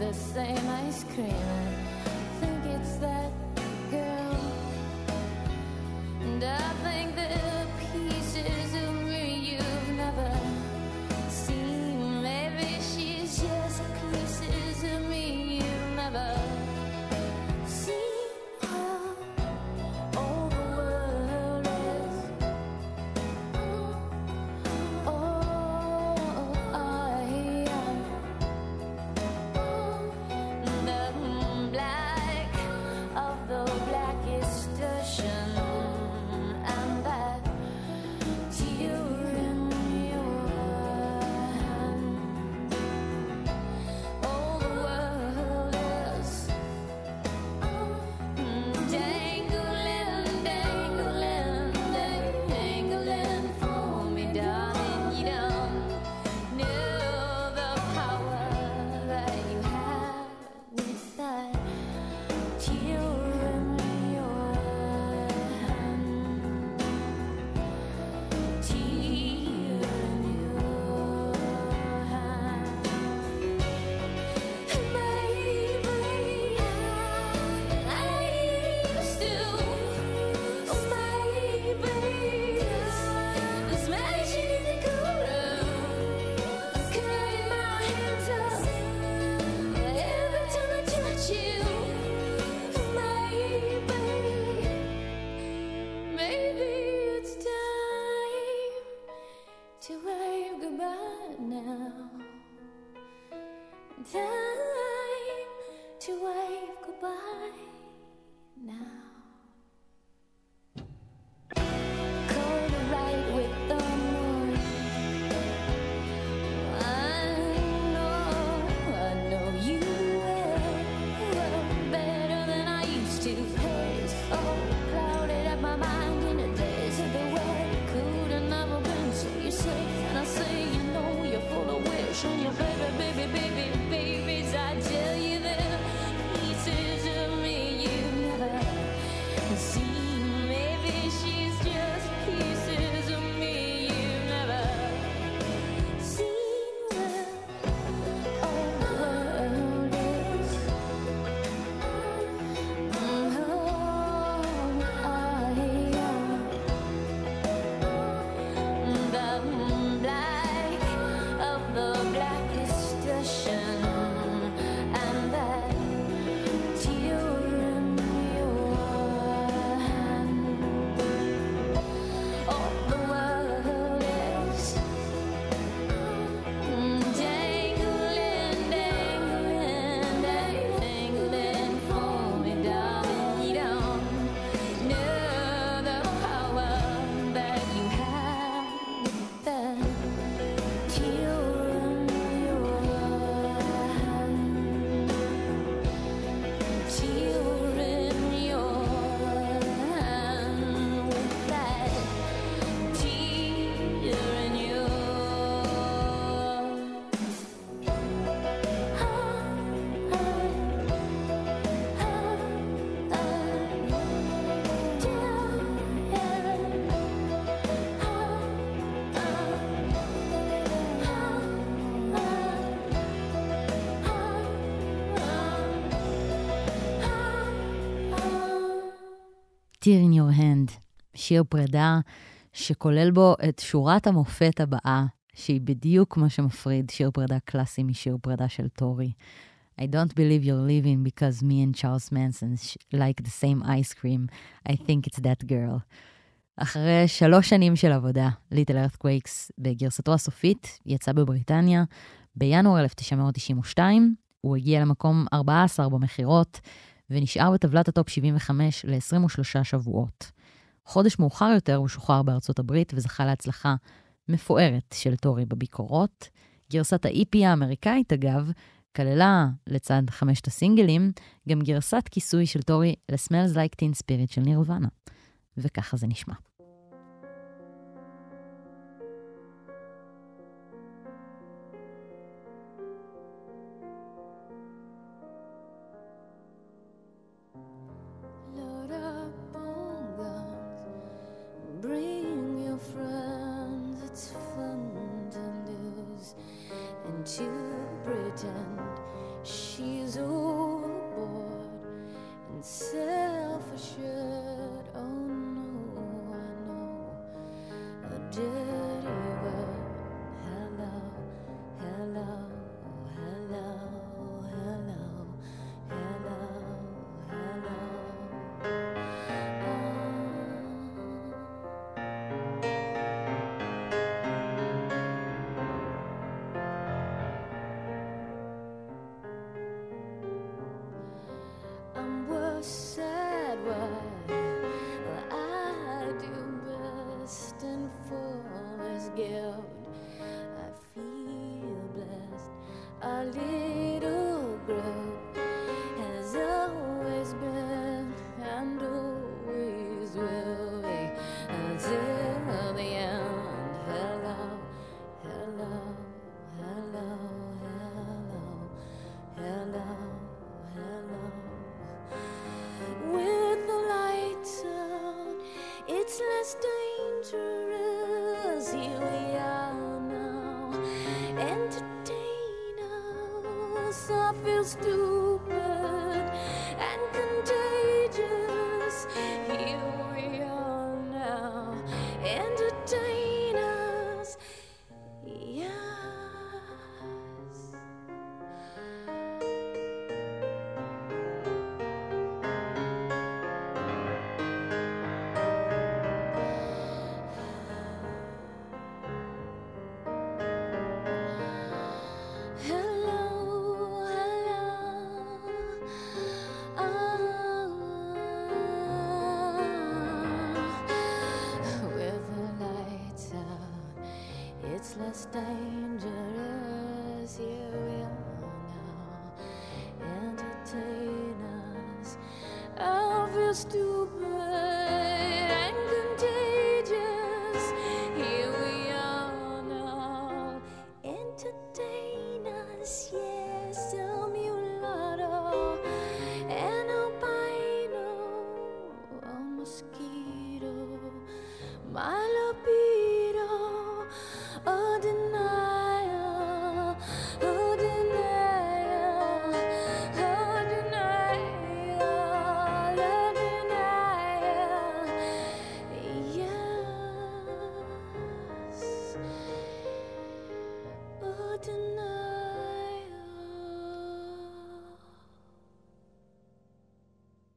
the same ice cream. I think it's that girl, and I think that. time to wave goodbye now. Tear in Your Hand, שיר פרידה שכולל בו את שורת המופת הבאה, שהיא בדיוק מה שמפריד שיר פרידה קלאסי משיר פרידה של טורי. I don't believe you're living because me and Charles Manson like the same ice cream. I think it's that girl. אחרי שלוש שנים של עבודה, Little Earthquakes בגרסתו הסופית יצא בבריטניה בינואר 1992. הוא הגיע למקום 14 במכירות, ונשאר בטבלת ה top 75 ל-23 שבועות. חודש מאוחר יותר הוא שוחרר בארצות הברית וזכה להצלחה מפוארת של טורי בביקורות. גרסת ה-EP האמריקאית, אגב, כללה, לצד חמשת הסינגלים, גם גרסת כיסוי של טורי ל-Smells Like Teen Spirit של נירוונה. וככה זה נשמע.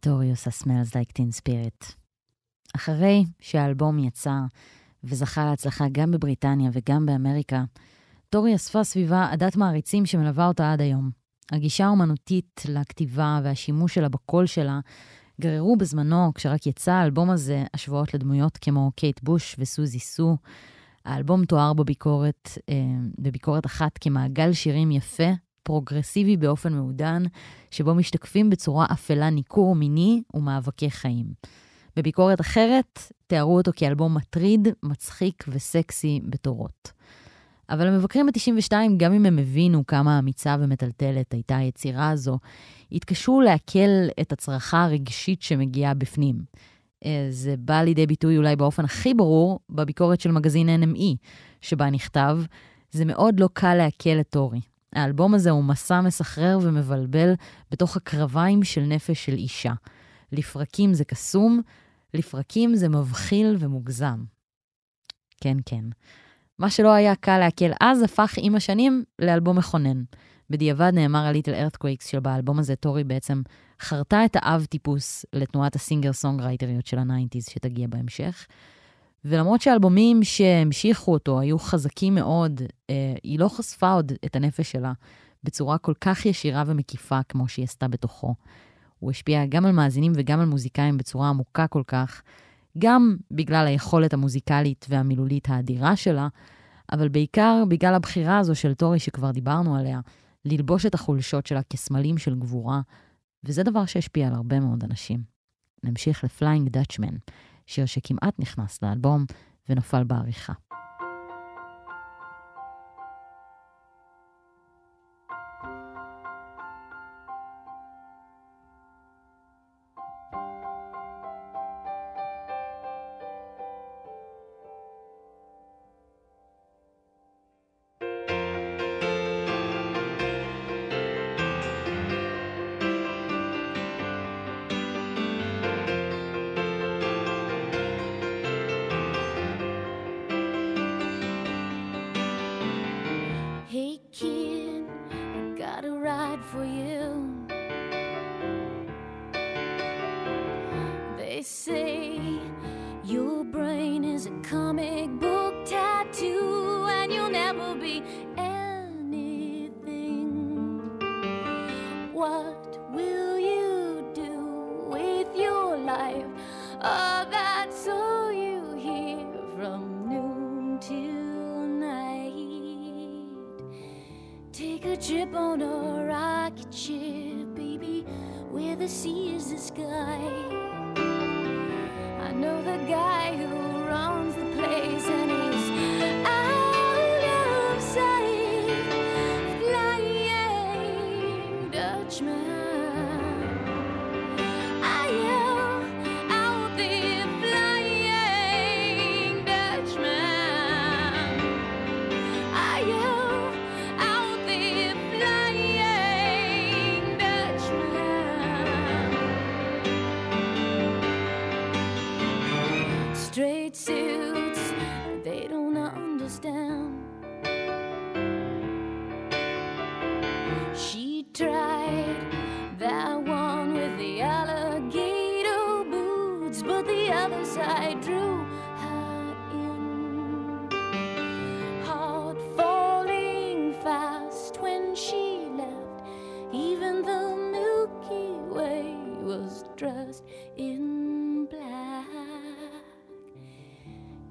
טורי עושה Smells Like Teen Spirit. אחרי שהאלבום יצא וזכה להצלחה גם בבריטניה וגם באמריקה, טורי אספה סביבה עדת מעריצים שמלווה אותה עד היום. הגישה האומנותית לכתיבה והשימוש שלה בקול שלה גררו בזמנו, כשרק יצא האלבום הזה, השוואות לדמויות כמו קייט בוש וסוזי סו. האלבום תואר בביקורת, אה, בביקורת אחת כמעגל שירים יפה, פרוגרסיבי באופן מעודן, שבו משתקפים בצורה אפלה ניכור מיני ומאבקי חיים. בביקורת אחרת תיארו אותו כאלבום מטריד, מצחיק וסקסי בתורות. אבל המבקרים ב-92, גם אם הם הבינו כמה אמיצה ומטלטלת הייתה היצירה הזו, התקשו לעכל את הצרחה הרגשית שמגיעה בפנים. אה, זה בא לידי ביטוי אולי באופן הכי ברור בביקורת של מגזין NME, שבה נכתב, זה מאוד לא קל לעכל את טורי. האלבום הזה הוא מסע מסחרר ומבלבל בתוך הקרביים של נפש של אישה. לפרקים זה קסום, לפרקים זה מבחיל ומוגזם. כן, כן. מה שלא היה קל לעכל אז הפך עם השנים לאלבום מכונן. בדיעבד נאמר על Little Earthquakes שבאלבום הזה טורי בעצם חרתה את האב טיפוס לתנועת ה singer songwriter יות של ה nineties שתגיע בהמשך. ולמרות שהאלבומים שהמשיכו אותו היו חזקים מאוד, אה, היא לא חשפה עוד את הנפש שלה בצורה כל כך ישירה ומקיפה כמו שהיא עשתה בתוכו. הוא השפיע גם על מאזינים וגם על מוזיקאים בצורה עמוקה כל כך, גם בגלל היכולת המוזיקלית והמילולית האדירה שלה, אבל בעיקר בגלל הבחירה הזו של טורי שכבר דיברנו עליה, ללבוש את החולשות שלה כסמלים של גבורה, וזה דבר שהשפיע על הרבה מאוד אנשים. נמשיך לפליינג דאצ'מן, שיר שכמעט נכנס לאלבום ונפל בעריכה.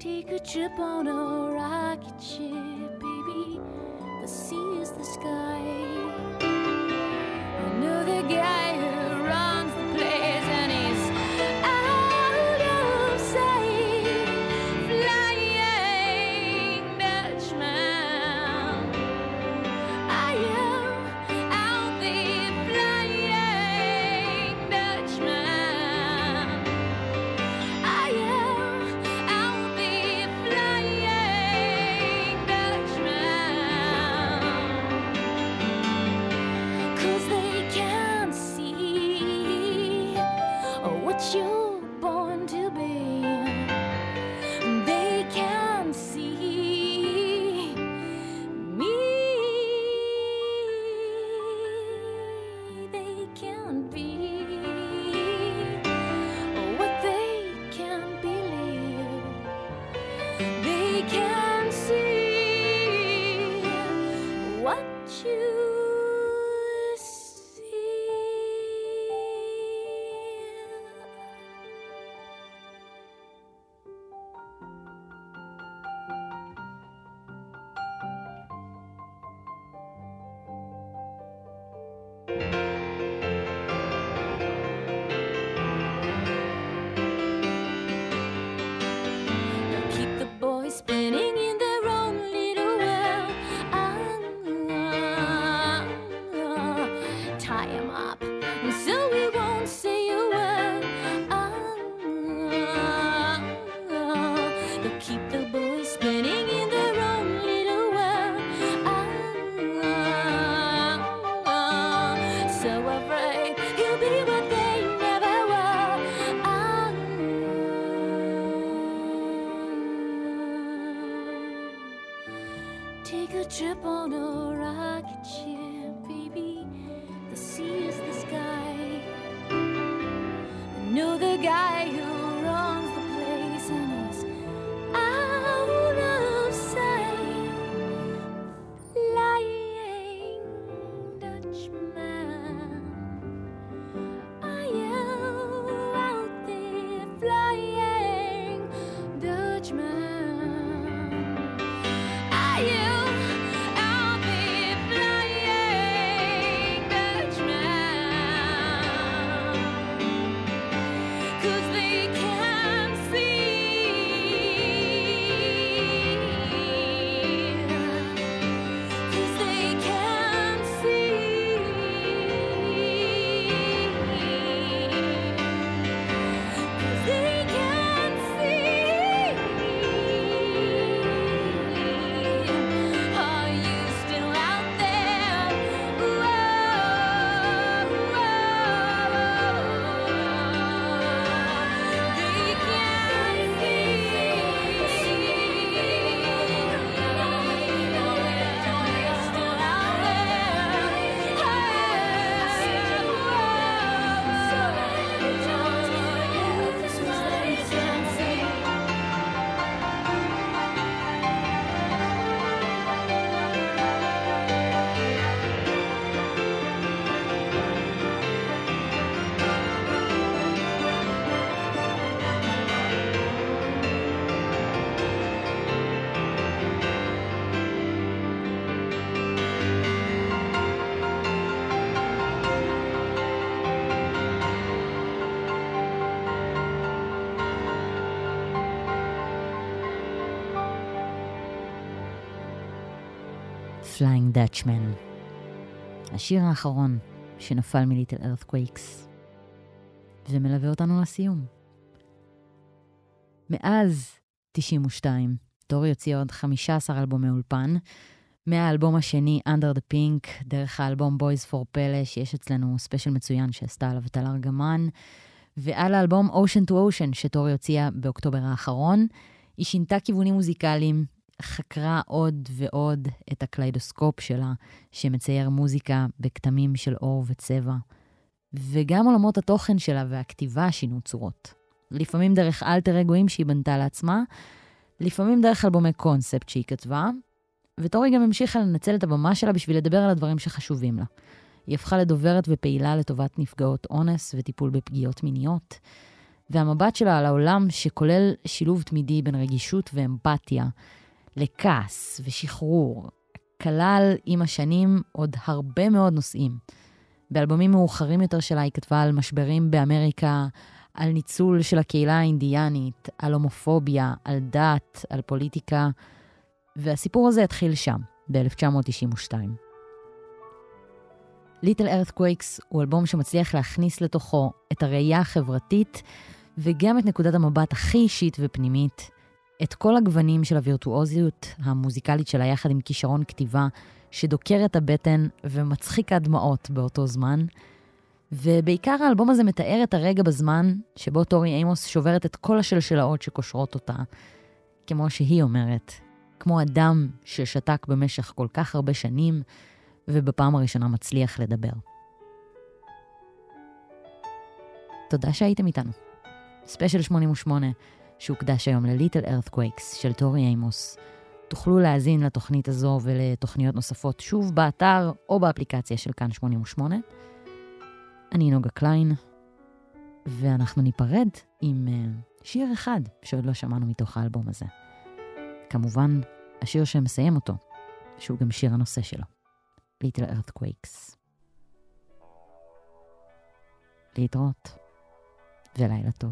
Take a trip on a rocket ship, baby. The sea is the sky. Another guy. Flying Dutchman. השיר האחרון שנפל מ Little Earthquakes, ומלווה אותנו לסיום. מאז 92, טורי הוציא עוד 15 אלבומי אולפן, מהאלבום השני, Under the Pink, דרך האלבום Boys for Pele, שיש אצלנו ספיישל מצוין שעשתה עליו טל ארגמן, ועל האלבום Ocean to Ocean, שטורי הוציאה באוקטובר האחרון. היא שינתה כיוונים מוזיקליים, חקרה עוד ועוד את הקליידוסקופ שלה, שמצייר מוזיקה בכתמים של אור וצבע. וגם עולמות התוכן שלה והכתיבה שינו צורות. לפעמים דרך אלטר אגואים שהיא בנתה לעצמה, לפעמים דרך אלבומי קונספט שהיא כתבה, וטורי גם המשיכה לנצל את הבמה שלה בשביל לדבר על הדברים שחשובים לה. היא הפכה לדוברת ופעילה לטובת נפגעות אונס וטיפול בפגיעות מיניות, והמבט שלה על העולם שכולל שילוב תמידי בין רגישות ואמפתיה, לכעס ושחרור, כלל עם השנים עוד הרבה מאוד נושאים. באלבומים מאוחרים יותר שלה היא כתבה על משברים באמריקה, על ניצול של הקהילה האינדיאנית, על הומופוביה, על דת, על פוליטיקה, והסיפור הזה התחיל שם, ב-1992. ליטל ארת'קווייקס הוא אלבום שמצליח להכניס לתוכו את הראייה החברתית וגם את נקודת המבט הכי אישית ופנימית, את כל הגוונים של הווירטואוזיות המוזיקלית שלה יחד עם כישרון כתיבה שדוקר את הבטן ומצחיק עד דמעות באותו זמן. ובעיקר האלבום הזה מתאר את הרגע בזמן שבו טורי אימוס שוברת את כל השלשלאות שקושרות אותה, כמו שהיא אומרת, כמו אדם ששתק במשך כל כך הרבה שנים, ובפעם הראשונה מצליח לדבר. תודה שהייתם איתנו. ספיישל 88, שהוקדש היום ל Little Earthquakes של טורי איימוס. תוכלו להאזין לתוכנית הזו ולתוכניות נוספות שוב באתר או באפליקציה של כאן 88. אני נוגה קליין, ואנחנו ניפרד עם uh, שיר אחד שעוד לא שמענו מתוך האלבום הזה. כמובן, השיר שמסיים אותו, שהוא גם שיר הנושא שלו, ליטל ארת'קווייקס. להתראות, ולילה טוב.